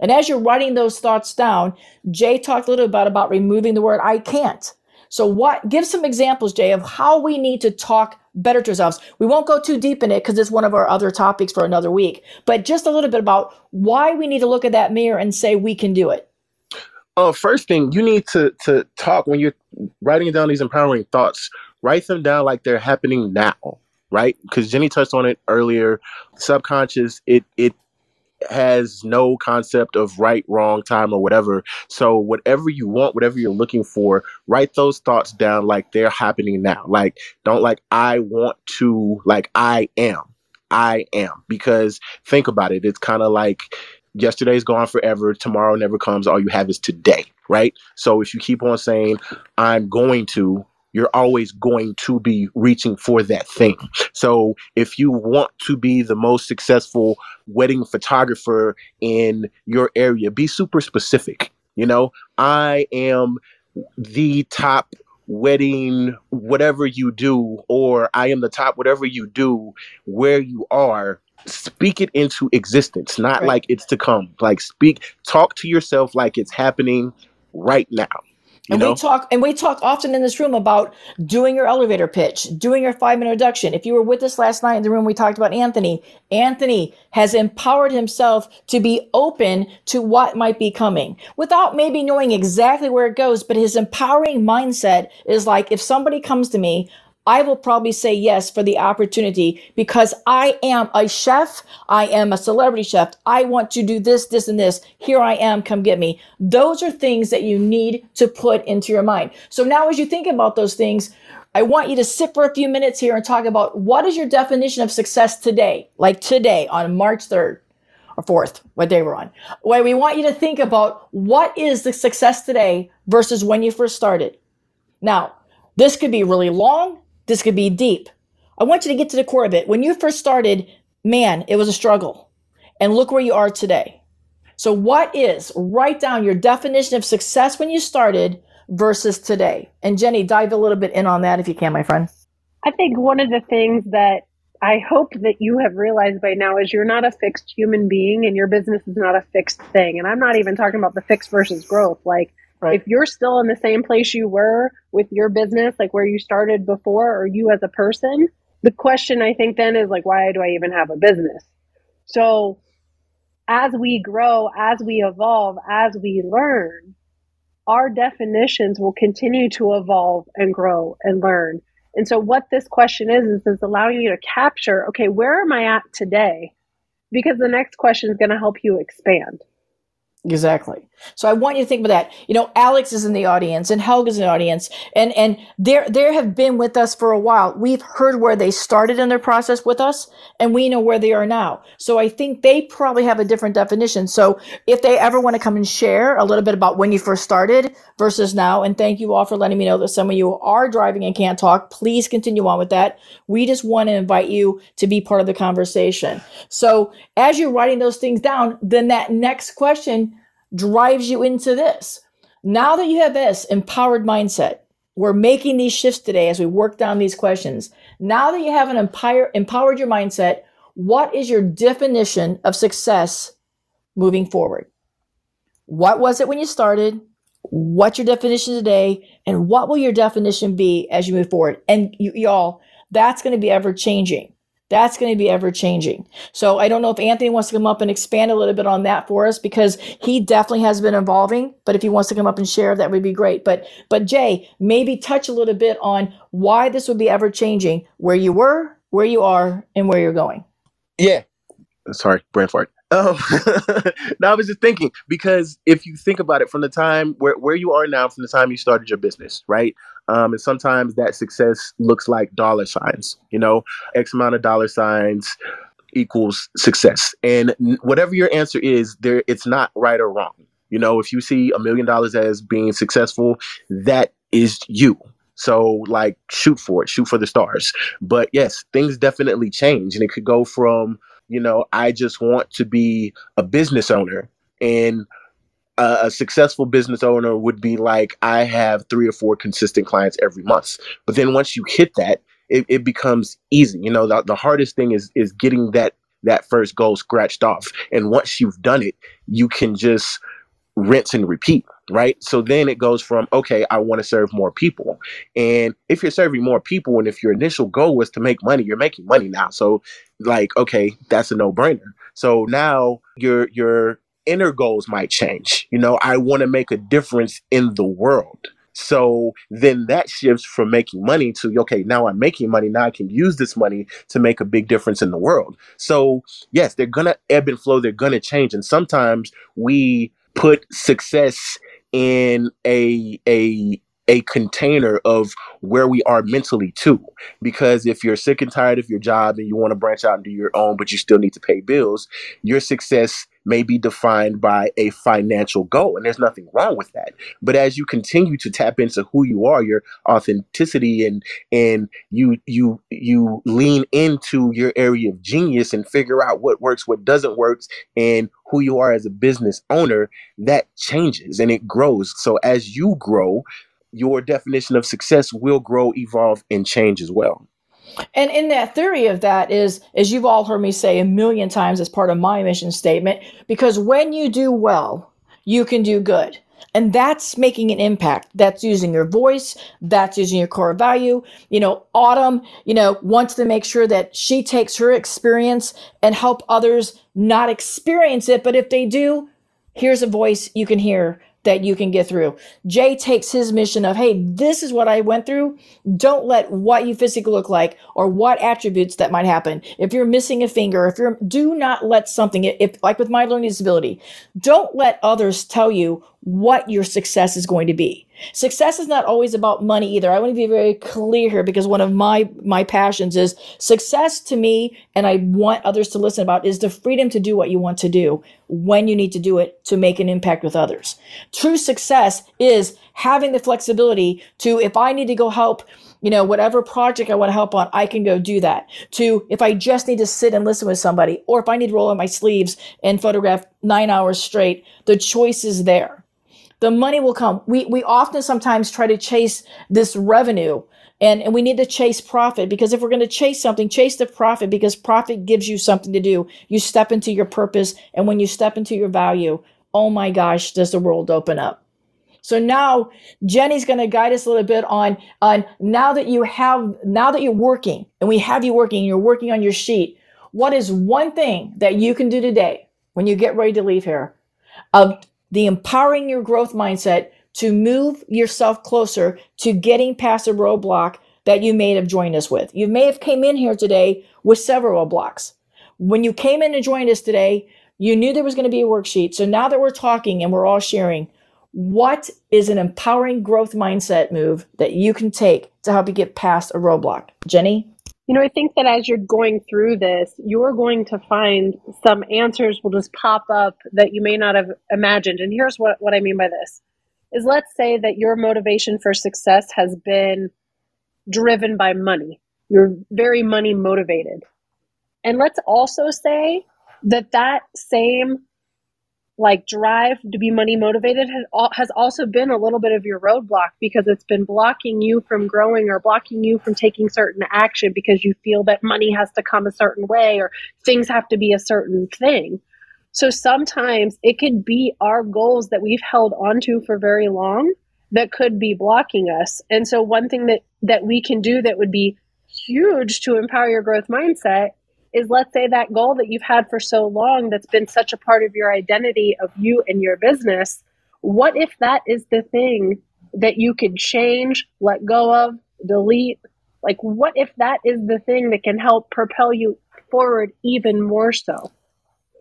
And as you're writing those thoughts down, Jay talked a little bit about removing the word I can't. So what give some examples, Jay, of how we need to talk better to ourselves. We won't go too deep in it because it's one of our other topics for another week, but just a little bit about why we need to look at that mirror and say we can do it. Uh, first thing you need to to talk when you're writing down these empowering thoughts. Write them down like they're happening now, right? Because Jenny touched on it earlier. Subconscious, it it has no concept of right, wrong, time, or whatever. So whatever you want, whatever you're looking for, write those thoughts down like they're happening now. Like don't like I want to, like I am. I am. Because think about it. It's kind of like yesterday's gone forever, tomorrow never comes. All you have is today, right? So if you keep on saying, I'm going to, you're always going to be reaching for that thing. So if you want to be the most successful wedding photographer in your area, be super specific. You know, I am the top wedding whatever you do or I am the top whatever you do where you are speak it into existence not Right. like it's to come like speak talk to yourself like it's happening right now And know we talk and we talk often in this room about doing your elevator pitch, doing your five minute introduction. If you were with us last night in the room, we talked about Anthony. Anthony has empowered himself to be open to what might be coming without maybe knowing exactly where it goes. But his empowering mindset is like, if somebody comes to me, I will probably say yes for the opportunity because I am a chef. I am a celebrity chef. I want to do this, this, and this. Here I am. Come get me. Those are things that you need to put into your mind. So now, as you think about those things, I want you to sit for a few minutes here and talk about what is your definition of success today, like today on March 3rd or 4th, what day we're on. Where we want you to think about what is the success today versus when you first started. Now, this could be really long. This could be deep. I want you to get to the core of it. When you first started, man, it was a struggle. And look where you are today. So, what is, write down your definition of success when you started versus today. And Jenny, dive a little bit in on that if you can, my friend. I think one of the things that I hope that you have realized by now is you're not a fixed human being and your business is not a fixed thing. And I'm not even talking about the fixed versus growth. Like, Right. if you're still in the same place you were with your business, like where you started before, or you as a person, the question I think then is like, why do I even have a business? So, as we grow, as we evolve, as we learn, our definitions will continue to evolve and grow and learn. And so, what this question is, is it's allowing you to capture okay, where am I at today? Because the next question is going to help you expand. Exactly. So I want you to think about that. You know, Alex is in the audience and Helga's in the audience, and and there there have been with us for a while. We've heard where they started in their process with us, and we know where they are now. So I think they probably have a different definition. So if they ever want to come and share a little bit about when you first started versus now, and thank you all for letting me know that some of you are driving and can't talk. Please continue on with that. We just want to invite you to be part of the conversation. So as you're writing those things down, then that next question drives you into this. Now that you have this empowered mindset, we're making these shifts today as we work down these questions. Now that you have an empire, empowered your mindset, what is your definition of success moving forward? What was it when you started? What's your definition today? And what will your definition be as you move forward? And you, y'all, that's going to be ever changing. That's going to be ever changing. So I don't know if Anthony wants to come up and expand a little bit on that for us because he definitely has been evolving. But if he wants to come up and share, that would be great. But but Jay, maybe touch a little bit on why this would be ever changing, where you were, where you are, and where you're going. Yeah. Sorry, brain fart. Um, no, I was just thinking because if you think about it from the time where, where you are now, from the time you started your business, right? Um, and sometimes that success looks like dollar signs, you know, X amount of dollar signs equals success. And whatever your answer is, there it's not right or wrong. You know, if you see a million dollars as being successful, that is you. So like shoot for it, shoot for the stars. But yes, things definitely change and it could go from you know, I just want to be a business owner. And a, a successful business owner would be like, I have three or four consistent clients every month. But then once you hit that, it, it becomes easy. You know, the, the hardest thing is is getting that that first goal scratched off. And once you've done it, you can just rinse and repeat, right? So then it goes from, okay, I want to serve more people. And if you're serving more people and if your initial goal was to make money, you're making money now. So like, okay, that's a no-brainer. So now your your inner goals might change. You know, I want to make a difference in the world. So then that shifts from making money to okay, now I'm making money. Now I can use this money to make a big difference in the world. So yes, they're gonna ebb and flow. They're gonna change, and sometimes we put success in a a a container of where we are mentally too. Because if you're sick and tired of your job and you want to branch out and do your own, but you still need to pay bills, your success may be defined by a financial goal. And there's nothing wrong with that. But as you continue to tap into who you are, your authenticity and and you you you lean into your area of genius and figure out what works, what doesn't work, and who you are as a business owner, that changes and it grows. So as you grow, your definition of success will grow, evolve, and change as well. And in that theory of that is, as you've all heard me say a million times as part of my mission statement, because when you do well, you can do good. And that's making an impact. That's using your voice. That's using your core value. You know, Autumn, you know, wants to make sure that she takes her experience and help others not experience it. But if they do, here's a voice you can hear that you can get through. Jay takes his mission of, hey, this is what I went through. Don't let what you physically look like or what attributes that might happen. If you're missing a finger, if you're, do not let something, if like with my learning disability, don't let others tell you what your success is going to be. Success is not always about money either. I want to be very clear here because one of my my passions is success to me and I want others to listen about is the freedom to do what you want to do when you need to do it to make an impact with others. True success is having the flexibility to if I need to go help you know, whatever project I want to help on, I can go do that. To if I just need to sit and listen with somebody, or if I need to roll up my sleeves and photograph nine hours straight, the choice is there the money will come. We, we often sometimes try to chase this revenue and, and we need to chase profit because if we're going to chase something, chase the profit because profit gives you something to do. You step into your purpose. And when you step into your value, oh my gosh, does the world open up. So now Jenny's going to guide us a little bit on, on now that you have, now that you're working and we have you working, you're working on your sheet. What is one thing that you can do today when you get ready to leave here of the empowering your growth mindset to move yourself closer to getting past a roadblock that you may have joined us with. You may have came in here today with several blocks. When you came in and joined us today, you knew there was going to be a worksheet. So now that we're talking and we're all sharing, what is an empowering growth mindset move that you can take to help you get past a roadblock? Jenny? You know, I think that as you're going through this, you're going to find some answers will just pop up that you may not have imagined. And here's what, what I mean by this is let's say that your motivation for success has been driven by money. You're very money motivated. And let's also say that that same like drive to be money motivated has, also been a little bit of your roadblock because it's been blocking you from growing or blocking you from taking certain action because you feel that money has to come a certain way or things have to be a certain thing. So sometimes it could be our goals that we've held onto for very long that could be blocking us. And so one thing that that we can do that would be huge to empower your growth mindset is let's say that goal that you've had for so long that's been such a part of your identity of you and your business what if that is the thing that you could change let go of delete? Like what if that is the thing that can help propel you forward even more so?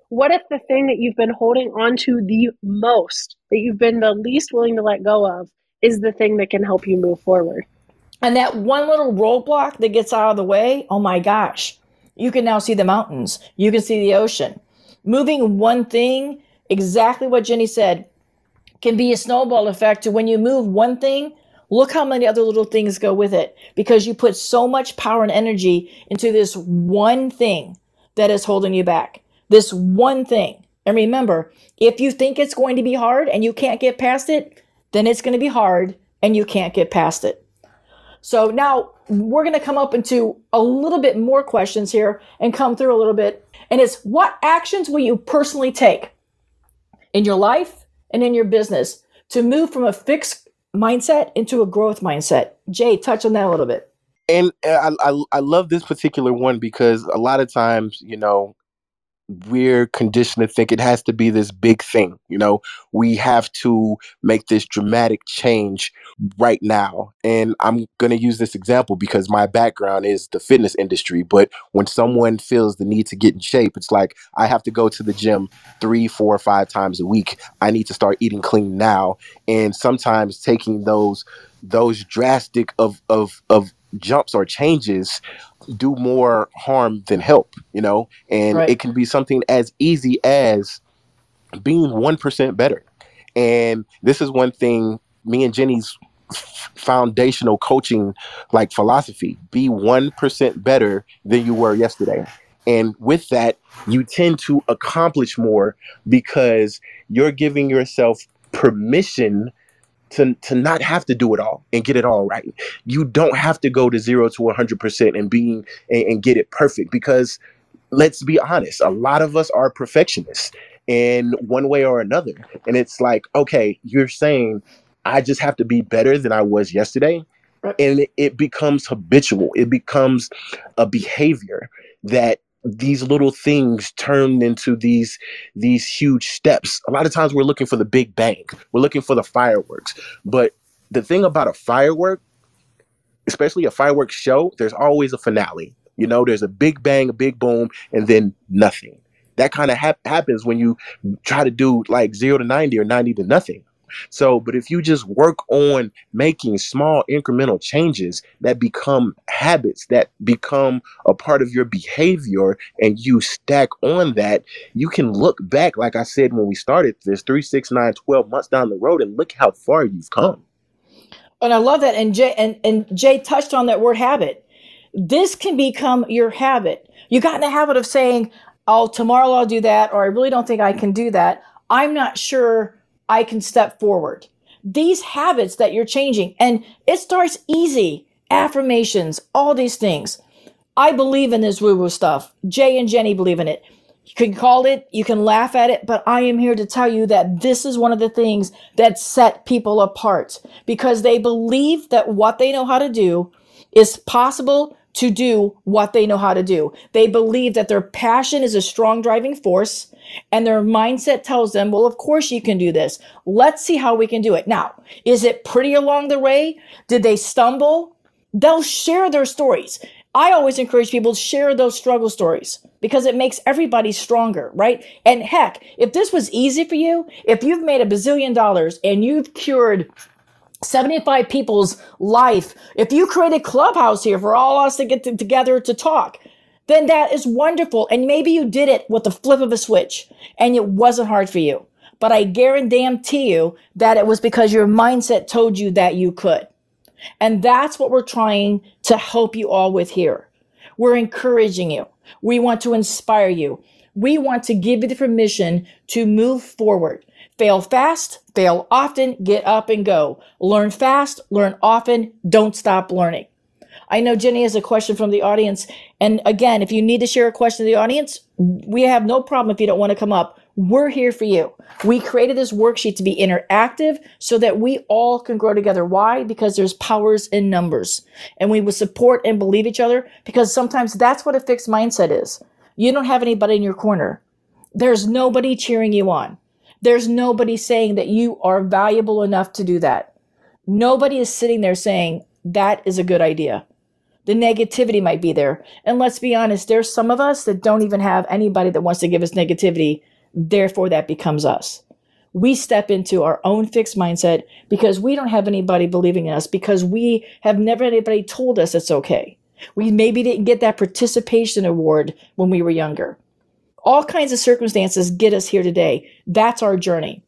What if the thing that you've been holding on to the most that you've been the least willing to let go of is the thing that can help you move forward? And that one little roadblock that gets out of the way oh my gosh you can now see the mountains. You can see the ocean. Moving one thing, exactly what Jenny said, can be a snowball effect to when you move one thing, look how many other little things go with it because you put so much power and energy into this one thing that is holding you back. This one thing. And remember, if you think it's going to be hard and you can't get past it, then it's going to be hard and you can't get past it. So now we're going to come up into a little bit more questions here and come through a little bit. And it's what actions will you personally take in your life and in your business to move from a fixed mindset into a growth mindset? Jay, touch on that a little bit. And uh, I, I I love this particular one because a lot of times, you know, we're conditioned to think it has to be this big thing. You know, we have to make this dramatic change right now. And I'm going to use this example because my background is the fitness industry. But when someone feels the need to get in shape, it's like I have to go to the gym three, four, five times a week. I need to start eating clean now. And sometimes taking those those drastic of of of jumps or changes do more harm than help, you know? And Right. it can be something as easy as being 1% better. And this is one thing me and Jenny's foundational coaching like philosophy be 1% better than you were yesterday. And with that, you tend to accomplish more because you're giving yourself permission to, to not have to do it all and get it all right. You don't have to go to zero to 100% and being and, and get it perfect because let's be honest, a lot of us are perfectionists in one way or another. And it's like, okay, you're saying I just have to be better than I was yesterday. And it becomes habitual, it becomes a behavior that these little things turn into these these huge steps. A lot of times we're looking for the big bang. We're looking for the fireworks. But the thing about a firework especially a fireworks show, there's always a finale. You know, there's a big bang, a big boom, and then nothing. That kind of hap- happens when you try to do like zero to 90 or 90 to nothing. So, but if you just work on making small incremental changes that become habits, that become a part of your behavior, and you stack on that, you can look back, like I said when we started this, three, six, nine, 12 months down the road, and look how far you've come. And I love that. And Jay and, and Jay touched on that word habit. This can become your habit. You got in the habit of saying, Oh, tomorrow I'll do that, or I really don't think I can do that. I'm not sure I can step forward. These habits that you're changing, and it starts easy. Affirmations, all these things. I believe in this woo woo stuff. Jay and Jenny believe in it. You can call it, you can laugh at it, but I am here to tell you that this is one of the things that set people apart because they believe that what they know how to do is possible to do what they know how to do. They believe that their passion is a strong driving force and their mindset tells them, well, of course you can do this. Let's see how we can do it. Now, is it pretty along the way? Did they stumble? They'll share their stories. I always encourage people to share those struggle stories because it makes everybody stronger, right? And heck, if this was easy for you, if you've made a bazillion dollars and you've cured 75 people's life, if you create a Clubhouse here for all us to get to- together to talk, then that is wonderful. And maybe you did it with the flip of a switch and it wasn't hard for you. But I guarantee you that it was because your mindset told you that you could. And that's what we're trying to help you all with here. We're encouraging you. We want to inspire you. We want to give you the permission to move forward. Fail fast, fail often, get up and go. Learn fast, learn often, don't stop learning. I know Jenny has a question from the audience. And again, if you need to share a question to the audience, we have no problem if you don't want to come up. We're here for you. We created this worksheet to be interactive so that we all can grow together. Why? Because there's powers in numbers. And we will support and believe each other because sometimes that's what a fixed mindset is. You don't have anybody in your corner. There's nobody cheering you on. There's nobody saying that you are valuable enough to do that. Nobody is sitting there saying that is a good idea. The negativity might be there. And let's be honest, there's some of us that don't even have anybody that wants to give us negativity. Therefore, that becomes us. We step into our own fixed mindset because we don't have anybody believing in us because we have never anybody told us it's okay. We maybe didn't get that participation award when we were younger. All kinds of circumstances get us here today. That's our journey.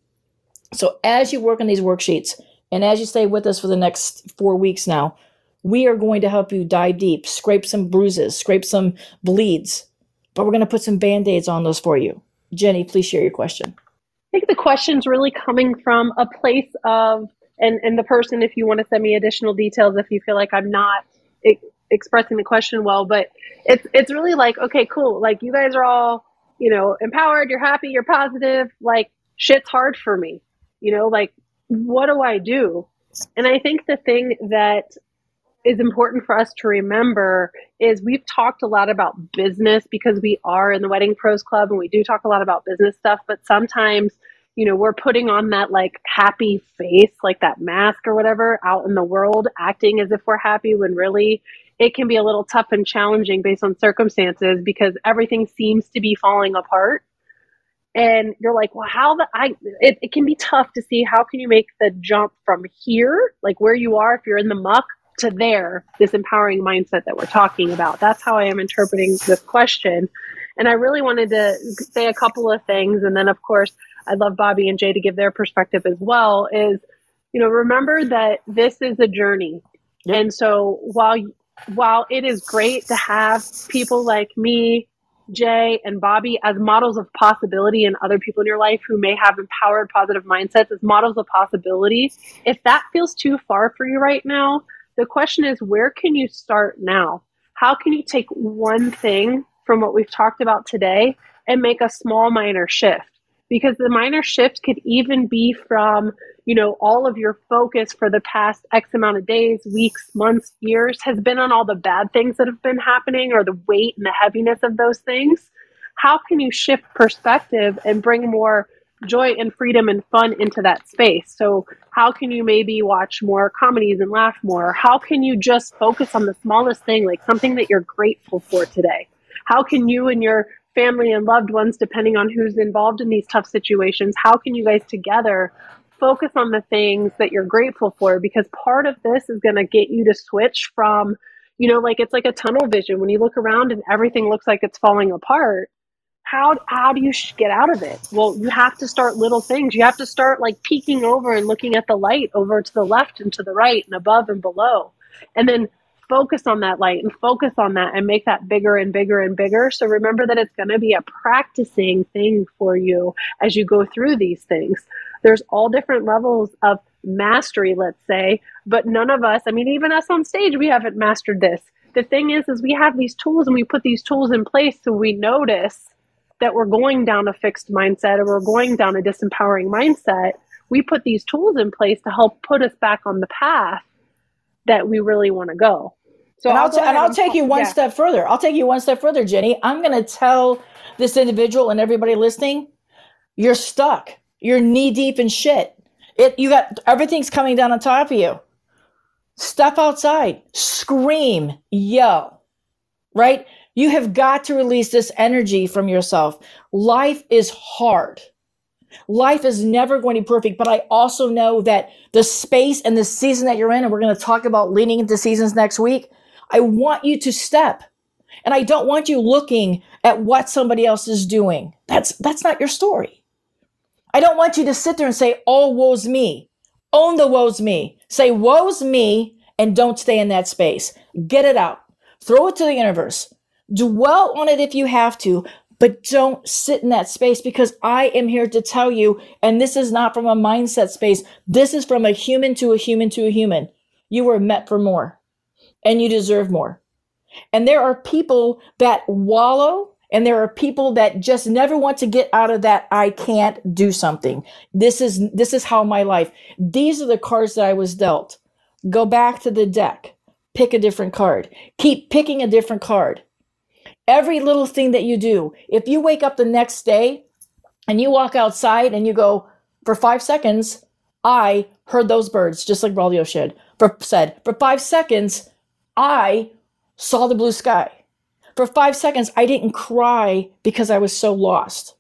So as you work on these worksheets and as you stay with us for the next four weeks now, we are going to help you dive deep, scrape some bruises, scrape some bleeds, but we're going to put some band aids on those for you. Jenny, please share your question. I think the question's really coming from a place of and and the person if you want to send me additional details if you feel like i'm not e- expressing the question well but it's it's really like okay cool like you guys are all you know empowered you're happy you're positive like shit's hard for me. You know like what do i do? And i think the thing that is important for us to remember is we've talked a lot about business because we are in the wedding pros club and we do talk a lot about business stuff but sometimes you know we're putting on that like happy face like that mask or whatever out in the world acting as if we're happy when really it can be a little tough and challenging based on circumstances because everything seems to be falling apart. And you're like well how the i it, it can be tough to see how can you make the jump from here like where you are if you're in the muck to there this empowering mindset that we're talking about. That's how i am interpreting this question. And i really wanted to say a couple of things. And then of course i'd love bobby and jay to give their perspective as well is you know remember that this is a journey. And so while while it is great to have people like me Jay and Bobby as models of possibility and other people in your life who may have empowered positive mindsets as models of possibility. If that feels too far for you right now, the question is where can you start now? How can you take one thing from what we've talked about today and make a small minor shift? Because the minor shift could even be from, you know, all of your focus for the past X amount of days, weeks, months, years has been on all the bad things that have been happening or the weight and the heaviness of those things. How can you shift perspective and bring more joy and freedom and fun into that space. So, how can you maybe watch more comedies and laugh more? How can you just focus on the smallest thing, like something that you're grateful for today? How can you and your family and loved ones, depending on who's involved in these tough situations, how can you guys together focus on the things that you're grateful for? Because part of this is going to get you to switch from, you know, like it's like a tunnel vision. When you look around and everything looks like it's falling apart, how how do you get out of it well you have to start little things you have to start like peeking over and looking at the light over to the left and to the right and above and below and then focus on that light and focus on that and make that bigger and bigger and bigger. So remember that it's going to be a practicing thing for you as you go through these things. There's all different levels of mastery let's say but none of us i mean even us on stage we haven't mastered this. The thing is is we have these tools and we put these tools in place so we notice that we're going down a fixed mindset or we're going down a disempowering mindset, we put these tools in place to help put us back on the path that we really want to go. So and I'll, t- and I'll take you one yeah. step further. I'll take you one step further, Jenny. I'm going to tell this individual and everybody listening, you're stuck. You're knee deep in shit. It you got everything's coming down on top of you. Step outside, scream, yell. Right? You have got to release this energy from yourself. Life is hard. Life is never going to be perfect, but I also know that the space and the season that you're in, and we're going to talk about leaning into seasons next week. I want you to step. And I don't want you looking at what somebody else is doing. That's that's not your story. I don't want you to sit there and say, "Oh, woe's me." Own the woe's me. Say, "Woe's me," and don't stay in that space. Get it out. Throw it to the universe. Dwell on it if you have to, but don't sit in that space because I am here to tell you, and this is not from a mindset space. This is from a human to a human to a human. You were met for more and you deserve more. And there are people that wallow and there are people that just never want to get out of that I can't do something. This is this is how my life. These are the cards that I was dealt. Go back to the deck. Pick a different card. Keep picking a different card. Every little thing that you do. If you wake up the next day and you walk outside and you go for 5 seconds, I heard those birds just like Braulio said. For, said, for 5 seconds I saw the blue sky. For five seconds, I didn't cry because I was so lost.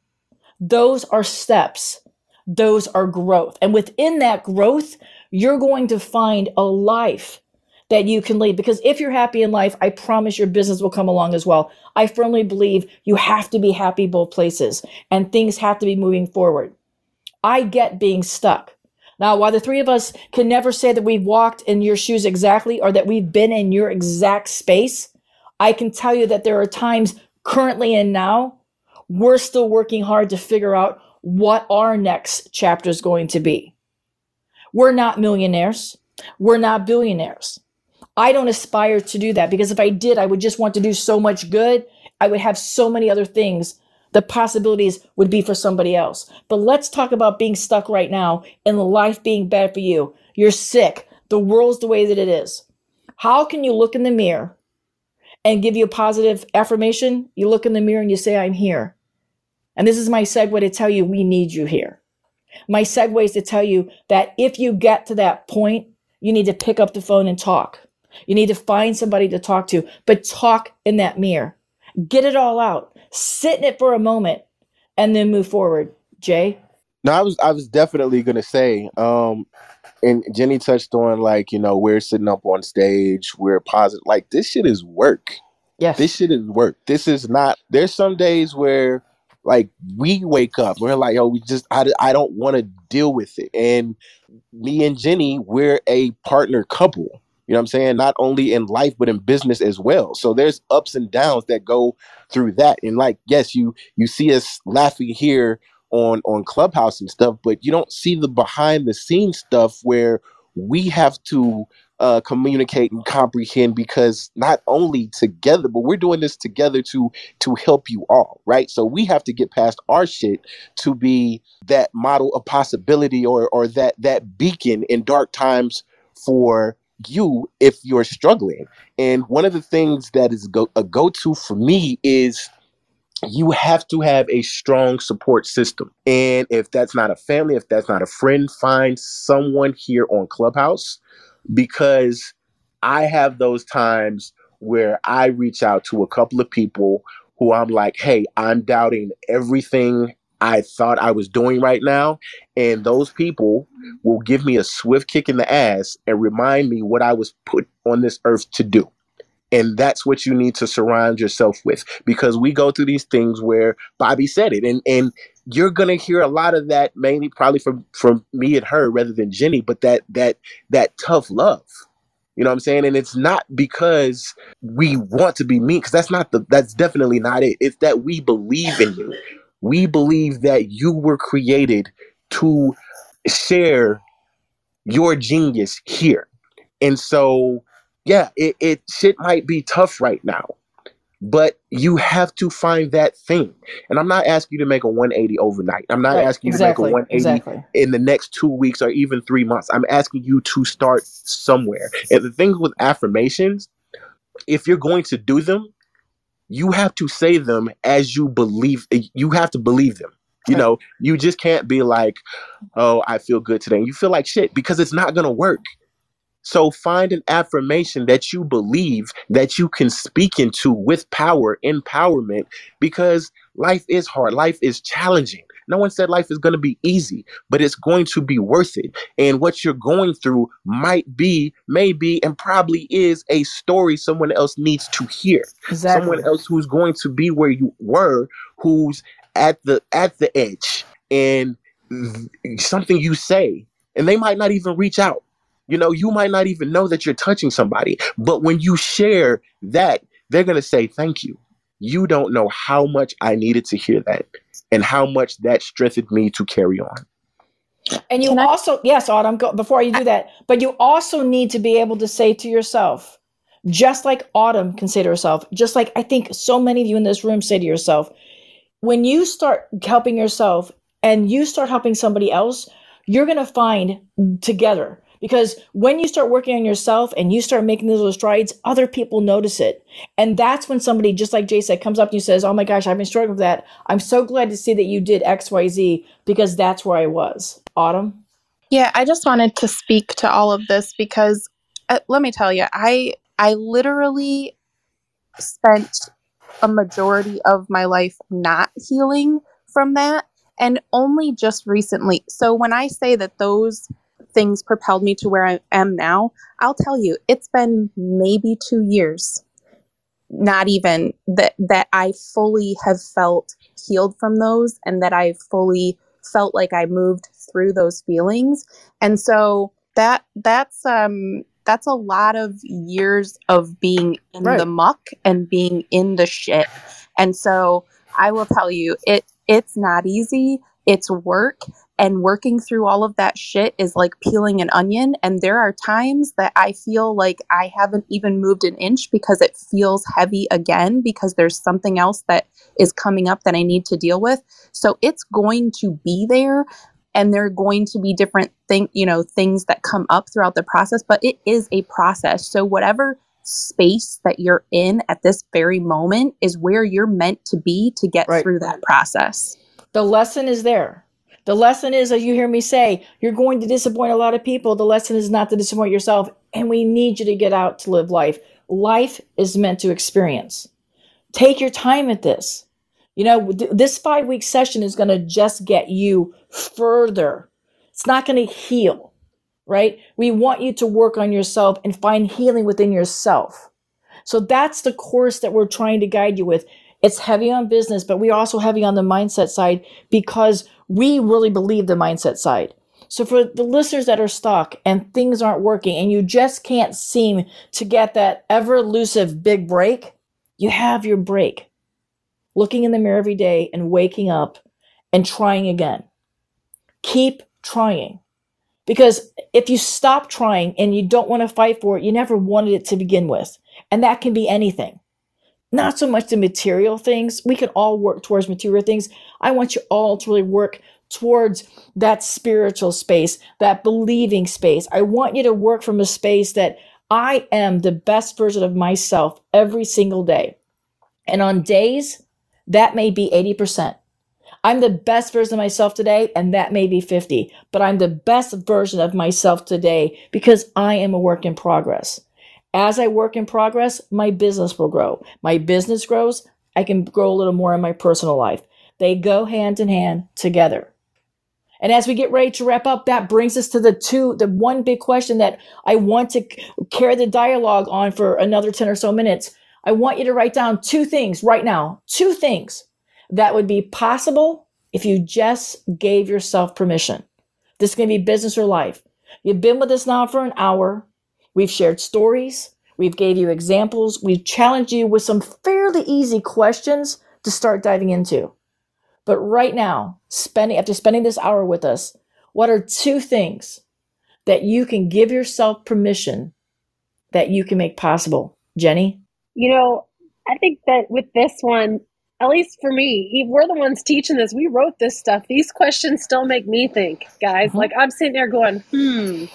Those are steps. Those are growth. And within that growth, you're going to find a life that you can lead. Because if you're happy in life, I promise your business will come along as well. I firmly believe you have to be happy both places and things have to be moving forward. I get being stuck. Now, while the three of us can never say that we've walked in your shoes exactly or that we've been in your exact space, I can tell you that there are times currently and now we're still working hard to figure out what our next chapter is going to be. We're not millionaires. We're not billionaires. I don't aspire to do that because if I did, I would just want to do so much good. I would have so many other things. The possibilities would be for somebody else. But let's talk about being stuck right now and life being bad for you. You're sick. The world's the way that it is. How can you look in the mirror and give you a positive affirmation? You look in the mirror and you say, I'm here. And this is my segue to tell you, we need you here. My segue is to tell you that if you get to that point, you need to pick up the phone and talk. You need to find somebody to talk to, but talk in that mirror. Get it all out. Sit in it for a moment and then move forward. Jay? No, I was I was definitely gonna say, um, and Jenny touched on like, you know, we're sitting up on stage, we're positive. Like this shit is work. Yes. This shit is work. This is not there's some days where like we wake up, we're like, oh, we just I, I don't want to deal with it. And me and Jenny, we're a partner couple. You know what I'm saying? Not only in life but in business as well. So there's ups and downs that go through that. And like, yes, you you see us laughing here on on Clubhouse and stuff, but you don't see the behind the scenes stuff where we have to uh, communicate and comprehend because not only together, but we're doing this together to to help you all, right? So we have to get past our shit to be that model of possibility or or that that beacon in dark times for you if you're struggling. And one of the things that is go- a go to for me is you have to have a strong support system. And if that's not a family, if that's not a friend, find someone here on Clubhouse because I have those times where I reach out to a couple of people who I'm like, hey, I'm doubting everything I thought I was doing right now. And those people will give me a swift kick in the ass and remind me what I was put on this earth to do. And that's what you need to surround yourself with because we go through these things where Bobby said it. And, and you're gonna hear a lot of that mainly probably from from me and her rather than Jenny, but that that that tough love. You know what I'm saying? And it's not because we want to be mean, because that's not the that's definitely not it. It's that we believe in you. We believe that you were created to share your genius here. And so yeah, it, it shit might be tough right now, but you have to find that thing. And I'm not asking you to make a 180 overnight. I'm not Right, asking you exactly, to make a 180 exactly. in the next two weeks or even three months. I'm asking you to start somewhere. And the thing with affirmations, if you're going to do them, you have to say them as you believe. Eh, you have to believe them. You Right. know, you just can't be like, "Oh, I feel good today." You feel like shit because it's not gonna work. So find an affirmation that you believe that you can speak into with power, empowerment, because life is hard. Life is challenging. No one said life is going to be easy, but it's going to be worth it. And what you're going through might be, maybe, and probably is a story someone else needs to hear. Exactly. Someone else who's going to be where you were, who's at the at the edge, and something you say, and they might not even reach out. You know, you might not even know that you're touching somebody, but when you share that, they're going to say thank you. You don't know how much I needed to hear that and how much that strengthened me to carry on. And you Can I- also, yes, Autumn, go, before you do that, but you also need to be able to say to yourself, just like Autumn can say to herself, just like I think so many of you in this room say to yourself, when you start helping yourself and you start helping somebody else, you're going to find together. Because when you start working on yourself and you start making those little strides, other people notice it. And that's when somebody, just like Jay said, comes up to you and says, Oh my gosh, I've been struggling with that. I'm so glad to see that you did XYZ because that's where I was. Autumn? Yeah, I just wanted to speak to all of this because uh, let me tell you, I I literally spent a majority of my life not healing from that and only just recently. So when I say that those things propelled me to where I am now, I'll tell you, it's been maybe 2 years not even that that I fully have felt healed from those and that I fully felt like I moved through those feelings. And so that that's um that's a lot of years of being in Right. the muck and being in the shit. And so I will tell you it it's not easy it's work and working through all of that shit is like peeling an onion and there are times that i feel like i haven't even moved an inch because it feels heavy again because there's something else that is coming up that i need to deal with so it's going to be there and there are going to be different thing you know things that come up throughout the process but it is a process so whatever space that you're in at this very moment is where you're meant to be to get Right. through that process The lesson is there. The lesson is, as you hear me say, you're going to disappoint a lot of people. The lesson is not to disappoint yourself, and we need you to get out to live life. Life is meant to experience. Take your time at this. You know, th- this five week session is going to just get you further. It's not going to heal, right? We want you to work on yourself and find healing within yourself. So that's the course that we're trying to guide you with. It's heavy on business, but we're also heavy on the mindset side because we really believe the mindset side. So for the listeners that are stuck and things aren't working and you just can't seem to get that ever elusive big break, you have your break. Looking in the mirror every day and waking up and trying again. Keep trying. Because if you stop trying and you don't want to fight for it, you never wanted it to begin with. And that can be anything not so much the material things. We can all work towards material things. I want you all to really work towards that spiritual space, that believing space. I want you to work from a space that I am the best version of myself every single day. And on days, that may be 80%. I'm the best version of myself today, and that may be 50, but I'm the best version of myself today because I am a work in progress. As I work in progress, my business will grow. My business grows, I can grow a little more in my personal life. They go hand in hand together. And as we get ready to wrap up, that brings us to the two, the one big question that I want to carry the dialogue on for another 10 or so minutes. I want you to write down two things right now, two things that would be possible if you just gave yourself permission. This can be business or life. You've been with us now for an hour. We've shared stories. We've gave you examples. We've challenged you with some fairly easy questions to start diving into. But right now, spending after spending this hour with us, what are two things that you can give yourself permission that you can make possible? Jenny? You know, I think that with this one, at least for me, we're the ones teaching this. We wrote this stuff. These questions still make me think, guys. Mhm. Like I'm sitting there going, hmm,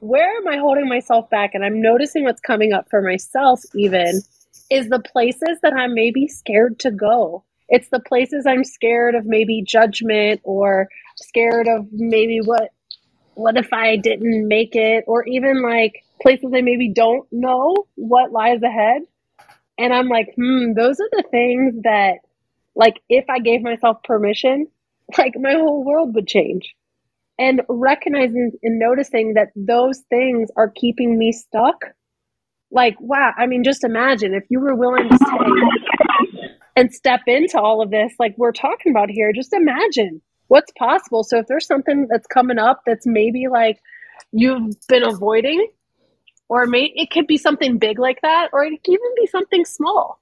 where am I holding myself back? And I'm noticing what's coming up for myself, even is the places that I'm maybe scared to go. It's the places I'm scared of maybe judgment or scared of maybe what what if I didn't make it or even like places I maybe don't know what lies ahead. And I'm like, hmm, those are the things that, like, if I gave myself permission, like, my whole world would change. And recognizing and noticing that those things are keeping me stuck. Like, wow, I mean, just imagine if you were willing to stay and step into all of this, like we're talking about here, just imagine what's possible. So, if there's something that's coming up that's maybe like you've been avoiding, or may it could be something big like that or it could even be something small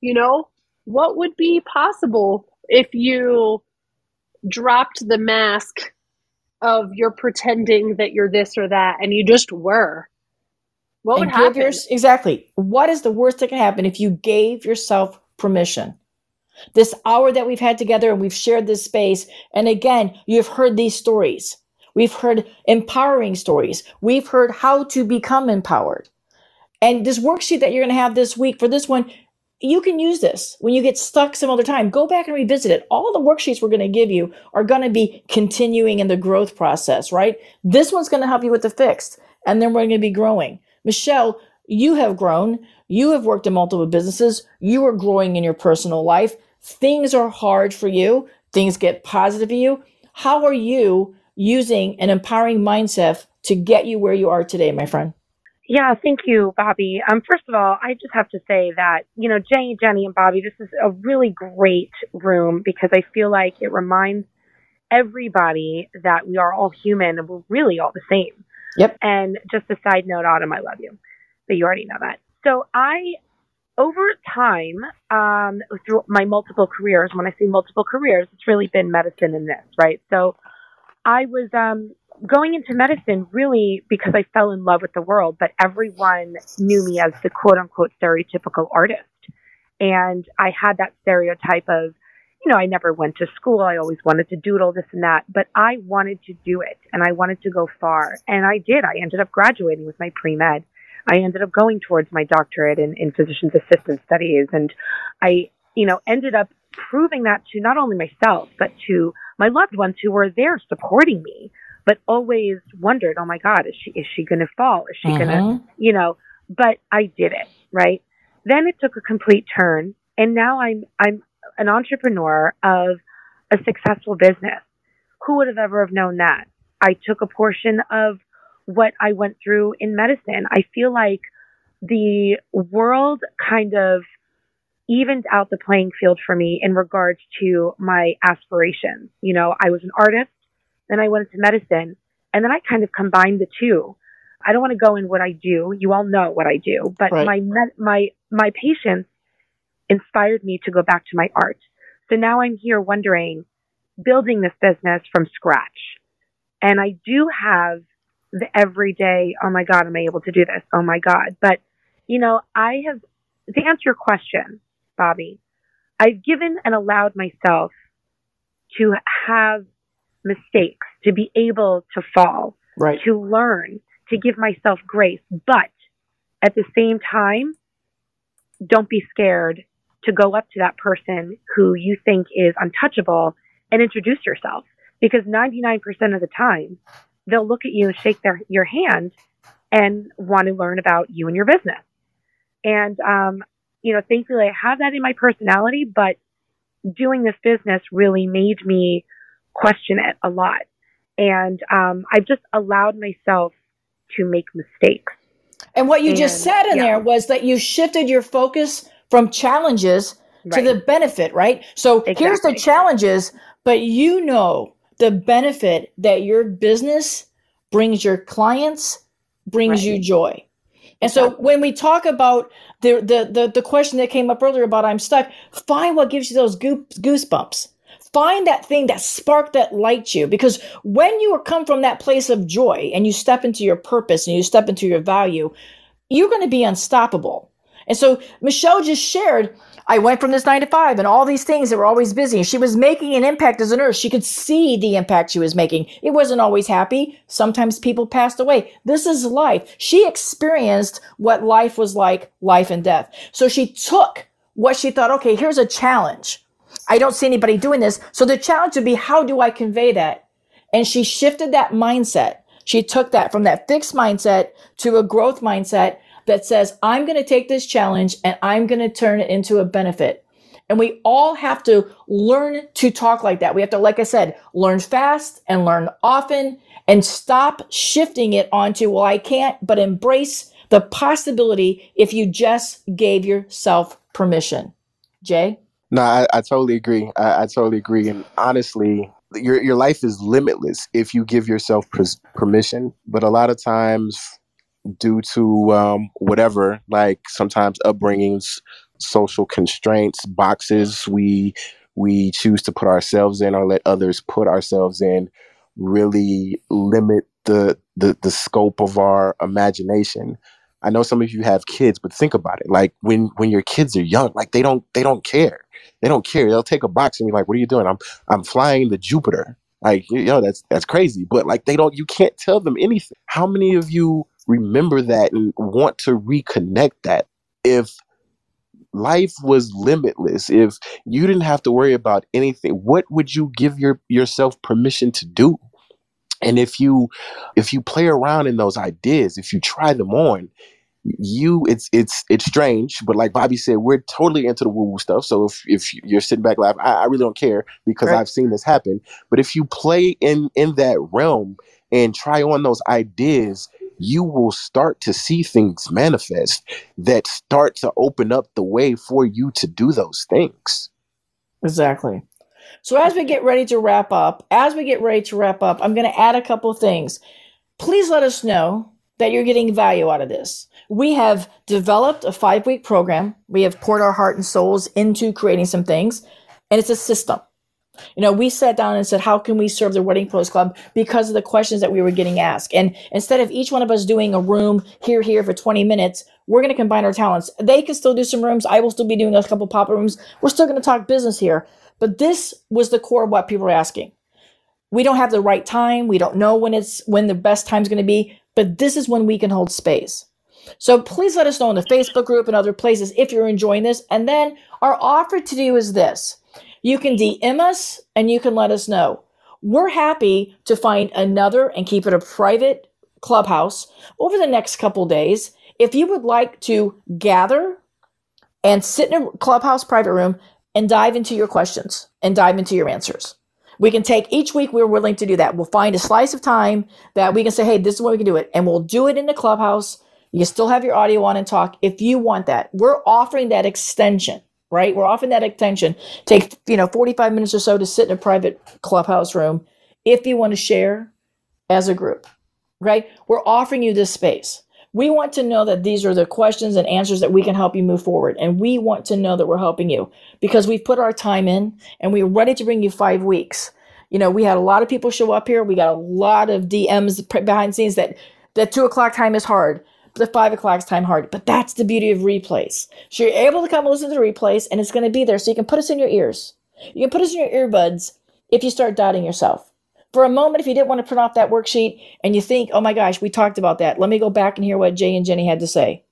you know what would be possible if you dropped the mask of you're pretending that you're this or that and you just were what would happen yours- exactly. What is the worst that can happen if you gave yourself permission? This hour that we've had together and we've shared this space, and again, you've heard these stories. We've heard empowering stories. We've heard how to become empowered. And this worksheet that you're going to have this week for this one, you can use this when you get stuck some other time. Go back and revisit it. All the worksheets we're going to give you are going to be continuing in the growth process, right? This one's going to help you with the fixed, and then we're going to be growing. Michelle, you have grown. You have worked in multiple businesses. You are growing in your personal life. Things are hard for you. Things get positive for you. How are you using an empowering mindset to get you where you are today, my friend? Yeah, thank you, Bobby. Um, first of all, I just have to say that, you know, Jenny, Jenny, and Bobby, this is a really great room because I feel like it reminds everybody that we are all human and we're really all the same. Yep. And just a side note, Autumn, I love you. But you already know that. So I over time, um, through my multiple careers, when I say multiple careers, it's really been medicine and this, right? So I was um, going into medicine really because I fell in love with the world, but everyone knew me as the quote unquote stereotypical artist. And I had that stereotype of, you know, I never went to school. I always wanted to doodle this and that, but I wanted to do it and I wanted to go far. And I did. I ended up graduating with my pre med. I ended up going towards my doctorate in, in physician's assistant studies. And I, you know, ended up proving that to not only myself, but to my loved ones who were there supporting me, but always wondered, oh my God, is she, is she going to fall? Is she going to, mm-hmm. you know, but I did it, right? Then it took a complete turn. And now I'm, I'm an entrepreneur of a successful business. Who would have ever have known that? I took a portion of what I went through in medicine. I feel like the world kind of evened out the playing field for me in regards to my aspirations. You know, I was an artist, then I went into medicine, and then I kind of combined the two. I don't want to go in what I do. You all know what I do, but Right. my my my patients inspired me to go back to my art. So now I'm here wondering, building this business from scratch. And I do have the everyday, oh my God, am I able to do this? Oh my God. But, you know, I have, to answer your question, Bobby, I've given and allowed myself to have mistakes, to be able to fall, Right. to learn, to give myself grace. But at the same time, don't be scared to go up to that person who you think is untouchable and introduce yourself because 99% of the time they'll look at you and shake their your hand and want to learn about you and your business. And um, you know, thankfully I have that in my personality, but doing this business really made me question it a lot. And um, I've just allowed myself to make mistakes. And what you just said in yeah. there was that you shifted your focus from challenges to the benefit, right? So here's the challenges, but you know the benefit that your business brings your clients, brings Right. you joy. And so Exactly. when we talk about the, the the the question that came up earlier about I'm stuck, find what gives you those goo- goosebumps. Find that thing, that spark that lights you. Because when you come from that place of joy and you step into your purpose and you step into your value, you're going to be unstoppable. And so Michelle just shared, I went from this nine to five and all these things that were always busy. And she was making an impact as a nurse. She could see the impact she was making. It wasn't always happy. Sometimes people passed away. This is life. She experienced what life was like, life and death. So she took what she thought, okay, here's a challenge. I don't see anybody doing this. So the challenge would be, how do I convey that? And she shifted that mindset. She took that from that fixed mindset to a growth mindset that says, I'm going to take this challenge and I'm going to turn it into a benefit. And we all have to learn to talk like that. We have to, like I said, learn fast and learn often and stop shifting it onto, well, I can't, but embrace the possibility if you just gave yourself permission. Jay? No, I, I totally agree. I, I totally agree. And honestly, your your life is limitless if you give yourself pers- permission. But a lot of times, due to um, whatever, like sometimes upbringings, social constraints, boxes we we choose to put ourselves in or let others put ourselves in, really limit the the, the scope of our imagination. I know some of you have kids, but think about it. Like when when your kids are young, like they don't they don't care. They don't care. They'll take a box and be like, "What are you doing?" I'm I'm flying to Jupiter. Like you know that's that's crazy. But like they don't. You can't tell them anything. How many of you remember that and want to reconnect that? If life was limitless, if you didn't have to worry about anything, what would you give your yourself permission to do? And if you if you play around in those ideas, if you try them on, you it's it's it's strange, but like Bobby said, we're totally into the woo woo stuff. So if if you're sitting back laughing, I, I really don't care because Right. I've seen this happen. But if you play in in that realm and try on those ideas, you will start to see things manifest that start to open up the way for you to do those things. Exactly. So as we get ready to wrap up, as we get ready to wrap up, I'm going to add a couple of things. Please let us know that you're getting value out of this. We have developed a five week program. We have poured our heart and souls into creating some things, and it's a system. You know, we sat down and said, How can we serve the Wedding Pros Club because of the questions that we were getting asked? And instead of each one of us doing a room here, here for 20 minutes, we're going to combine our talents. They can still do some rooms. I will still be doing a couple pop rooms. We're still going to talk business here. But this was the core of what people are asking. We don't have the right time. We don't know when it's when the best time is going to be, but this is when we can hold space. So please let us know in the Facebook group and other places if you're enjoying this. And then our offer to you is this. You can DM us and you can let us know. We're happy to find another and keep it a private clubhouse over the next couple days. If you would like to gather and sit in a clubhouse private room and dive into your questions and dive into your answers. We can take each week, we're willing to do that. We'll find a slice of time that we can say, hey, this is when we can do it. And we'll do it in the clubhouse. You still have your audio on and talk if you want that. We're offering that extension right? We're offering that extension. Take, you know, 45 minutes or so to sit in a private clubhouse room if you want to share as a group, right? We're offering you this space. We want to know that these are the questions and answers that we can help you move forward. And we want to know that we're helping you because we've put our time in and we're ready to bring you five weeks. You know, we had a lot of people show up here. We got a lot of DMs behind scenes that that two o'clock time is hard the five o'clock time hard. But that's the beauty of replays. So you're able to come listen to the replays and it's going to be there. So you can put us in your ears. You can put us in your earbuds if you start doubting yourself. For a moment, if you didn't want to print off that worksheet and you think, oh my gosh, we talked about that, let me go back and hear what Jay and Jenny had to say.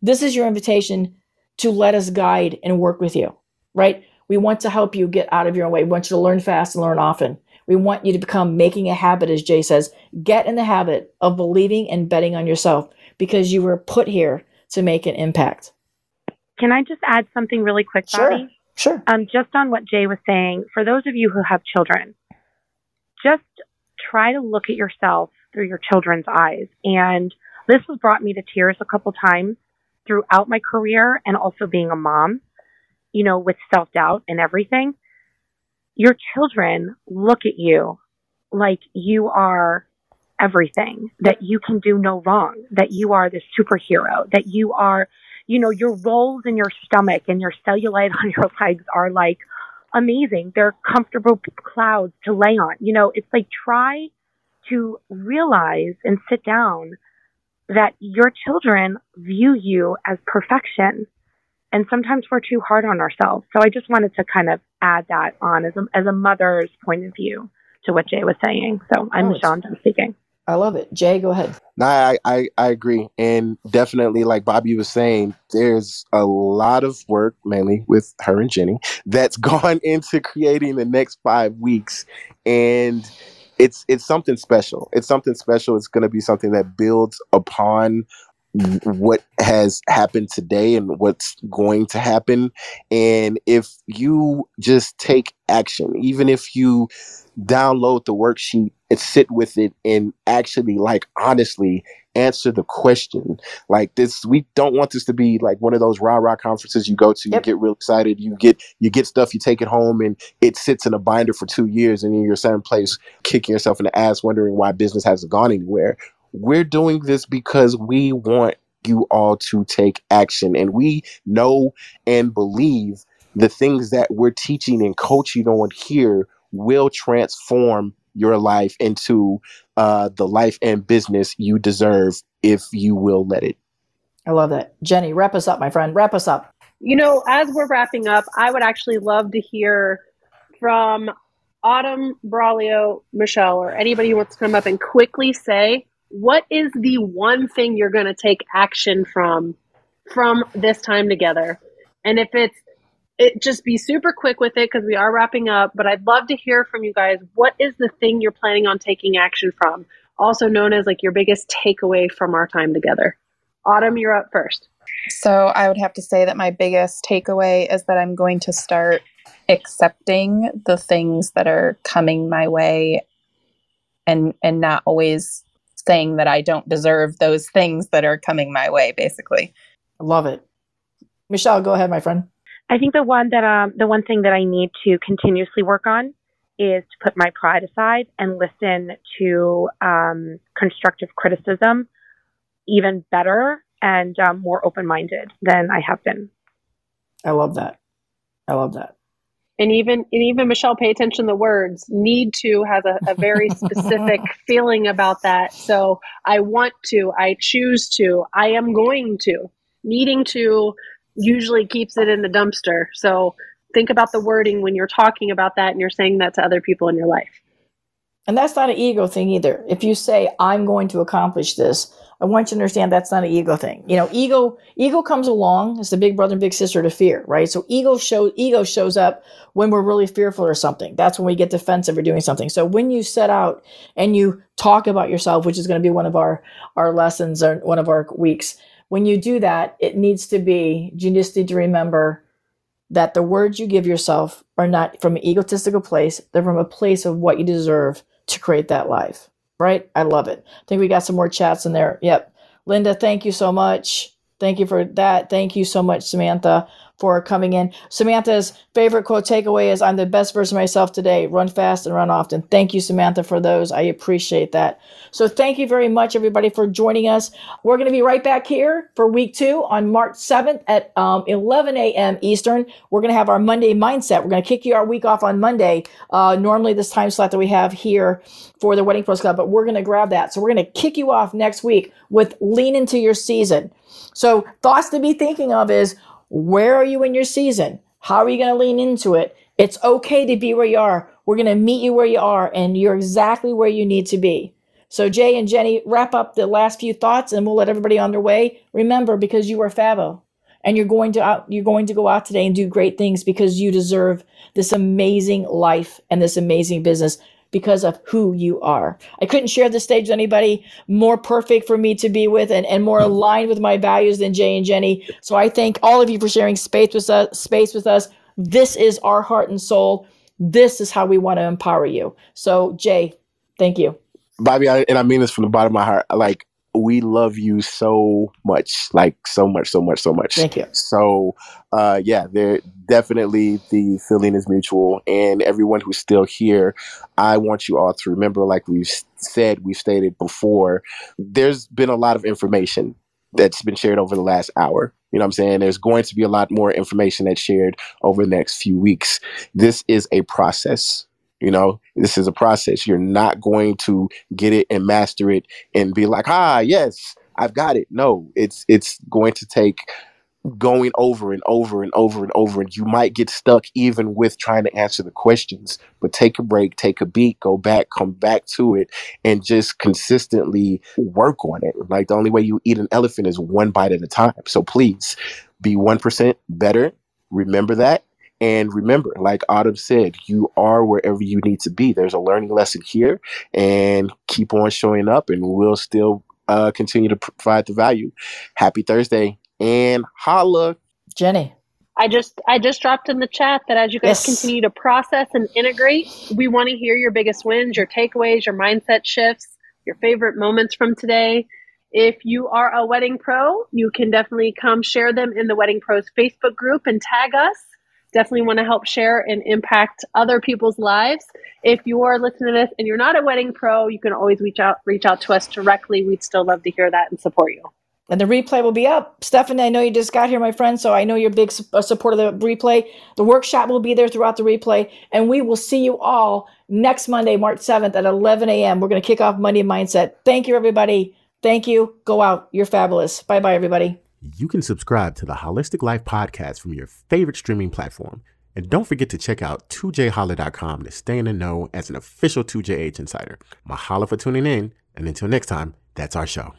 This is your invitation to let us guide and work with you, right? We want to help you get out of your own way. We want you to learn fast and learn often. We want you to become making a habit, as Jay says. Get in the habit of believing and betting on yourself because you were put here to make an impact. Can I just add something really quick, Bobby? Sure. Sure. Um, just on what Jay was saying, for those of you who have children, just try to look at yourself through your children's eyes. And this has brought me to tears a couple times throughout my career and also being a mom, you know, with self doubt and everything. Your children look at you like you are everything, that you can do no wrong, that you are the superhero, that you are, you know, your rolls in your stomach and your cellulite on your legs are like amazing. They're comfortable clouds to lay on. You know, it's like try to realize and sit down that your children view you as perfection. And sometimes we're too hard on ourselves. So I just wanted to kind of add that on as a, as a mother's point of view to what Jay was saying. So I'm Oh, Shonda speaking. I love it. Jay, go ahead. No, I, I I agree, and definitely, like Bobby was saying, there's a lot of work, mainly with her and Jenny, that's gone into creating the next five weeks, and it's it's something special. It's something special. It's going to be something that builds upon what has happened today and what's going to happen. And if you just take action, even if you download the worksheet and sit with it and actually like honestly answer the question like this we don't want this to be like one of those rah rah conferences you go to Yep. you get real excited you get you get stuff you take it home and it sits in a binder for two years and then you're same place kicking yourself in the ass wondering why business hasn't gone anywhere we're doing this because we want you all to take action and we know and believe the things that we're teaching and coaching on here will transform your life into uh, the life and business you deserve if you will let it. I love that. Jenny, wrap us up, my friend. Wrap us up. You know, as we're wrapping up, I would actually love to hear from Autumn, Braulio, Michelle, or anybody who wants to come up and quickly say what is the one thing you're going to take action from from this time together. And if it's it just be super quick with it because we are wrapping up, but I'd love to hear from you guys what is the thing you're planning on taking action from? Also known as like your biggest takeaway from our time together. Autumn, you're up first. So I would have to say that my biggest takeaway is that I'm going to start accepting the things that are coming my way and and not always saying that I don't deserve those things that are coming my way basically. I love it. Michelle, go ahead, my friend. I think the one that um, the one thing that I need to continuously work on is to put my pride aside and listen to um, constructive criticism even better and um, more open minded than I have been. I love that. I love that. And even and even Michelle, pay attention to the words. Need to has a, a very specific feeling about that. So I want to, I choose to, I am going to. Needing to usually keeps it in the dumpster. So think about the wording when you're talking about that and you're saying that to other people in your life. And that's not an ego thing either. If you say, I'm going to accomplish this, I want you to understand that's not an ego thing. You know, ego ego comes along as the big brother and big sister to fear, right? So ego show ego shows up when we're really fearful or something. That's when we get defensive or doing something. So when you set out and you talk about yourself, which is going to be one of our our lessons or one of our weeks, when you do that, it needs to be you just need to remember that the words you give yourself are not from an egotistical place, they're from a place of what you deserve to create that life. Right? I love it. I think we got some more chats in there. Yep. Linda, thank you so much. Thank you for that. Thank you so much, Samantha for coming in. Samantha's favorite quote takeaway is I'm the best version of myself today. Run fast and run often. Thank you, Samantha, for those. I appreciate that. So thank you very much, everybody, for joining us. We're going to be right back here for week two on March 7th at um, 11 a.m. Eastern. We're going to have our Monday mindset. We're going to kick you our week off on Monday. Uh, normally, this time slot that we have here for the Wedding Pros Club, but we're going to grab that. So we're going to kick you off next week with lean into your season. So thoughts to be thinking of is where are you in your season? How are you going to lean into it? It's okay to be where you are. We're going to meet you where you are, and you're exactly where you need to be. So, Jay and Jenny, wrap up the last few thoughts, and we'll let everybody on their way. Remember, because you are Fabo, and you're going to out, you're going to go out today and do great things because you deserve this amazing life and this amazing business because of who you are. I couldn't share the stage with anybody more perfect for me to be with and, and more mm-hmm. aligned with my values than Jay and Jenny. So I thank all of you for sharing space with us, space with us. This is our heart and soul. This is how we want to empower you. So Jay, thank you. Bobby, I, and I mean this from the bottom of my heart. Like we love you so much, like so much, so much, so much. Thank you. So, uh, yeah, there definitely the feeling is mutual, and everyone who's still here, I want you all to remember, like we've said, we've stated before, there's been a lot of information that's been shared over the last hour. You know what I'm saying? There's going to be a lot more information that's shared over the next few weeks. This is a process. You know, this is a process. You're not going to get it and master it and be like, ah, yes, I've got it. No, it's it's going to take going over and over and over and over and you might get stuck even with trying to answer the questions but take a break take a beat go back come back to it and just consistently work on it like the only way you eat an elephant is one bite at a time so please be 1% better remember that and remember, like Autumn said, you are wherever you need to be. There's a learning lesson here, and keep on showing up, and we'll still uh, continue to provide the value. Happy Thursday, and holla, Jenny. I just I just dropped in the chat that as you guys Yes. continue to process and integrate, we want to hear your biggest wins, your takeaways, your mindset shifts, your favorite moments from today. If you are a wedding pro, you can definitely come share them in the Wedding Pros Facebook group and tag us. Definitely want to help share and impact other people's lives. If you are listening to this and you're not a wedding pro, you can always reach out reach out to us directly. We'd still love to hear that and support you. And the replay will be up. Stephanie, I know you just got here, my friend, so I know you're a big su- supporter of the replay. The workshop will be there throughout the replay, and we will see you all next Monday, March 7th at 11 a.m. We're going to kick off Monday Mindset. Thank you, everybody. Thank you. Go out. You're fabulous. Bye bye, everybody. You can subscribe to the Holistic Life podcast from your favorite streaming platform. And don't forget to check out 2jholla.com to stay in the know as an official 2JH insider. Mahalo for tuning in, and until next time, that's our show.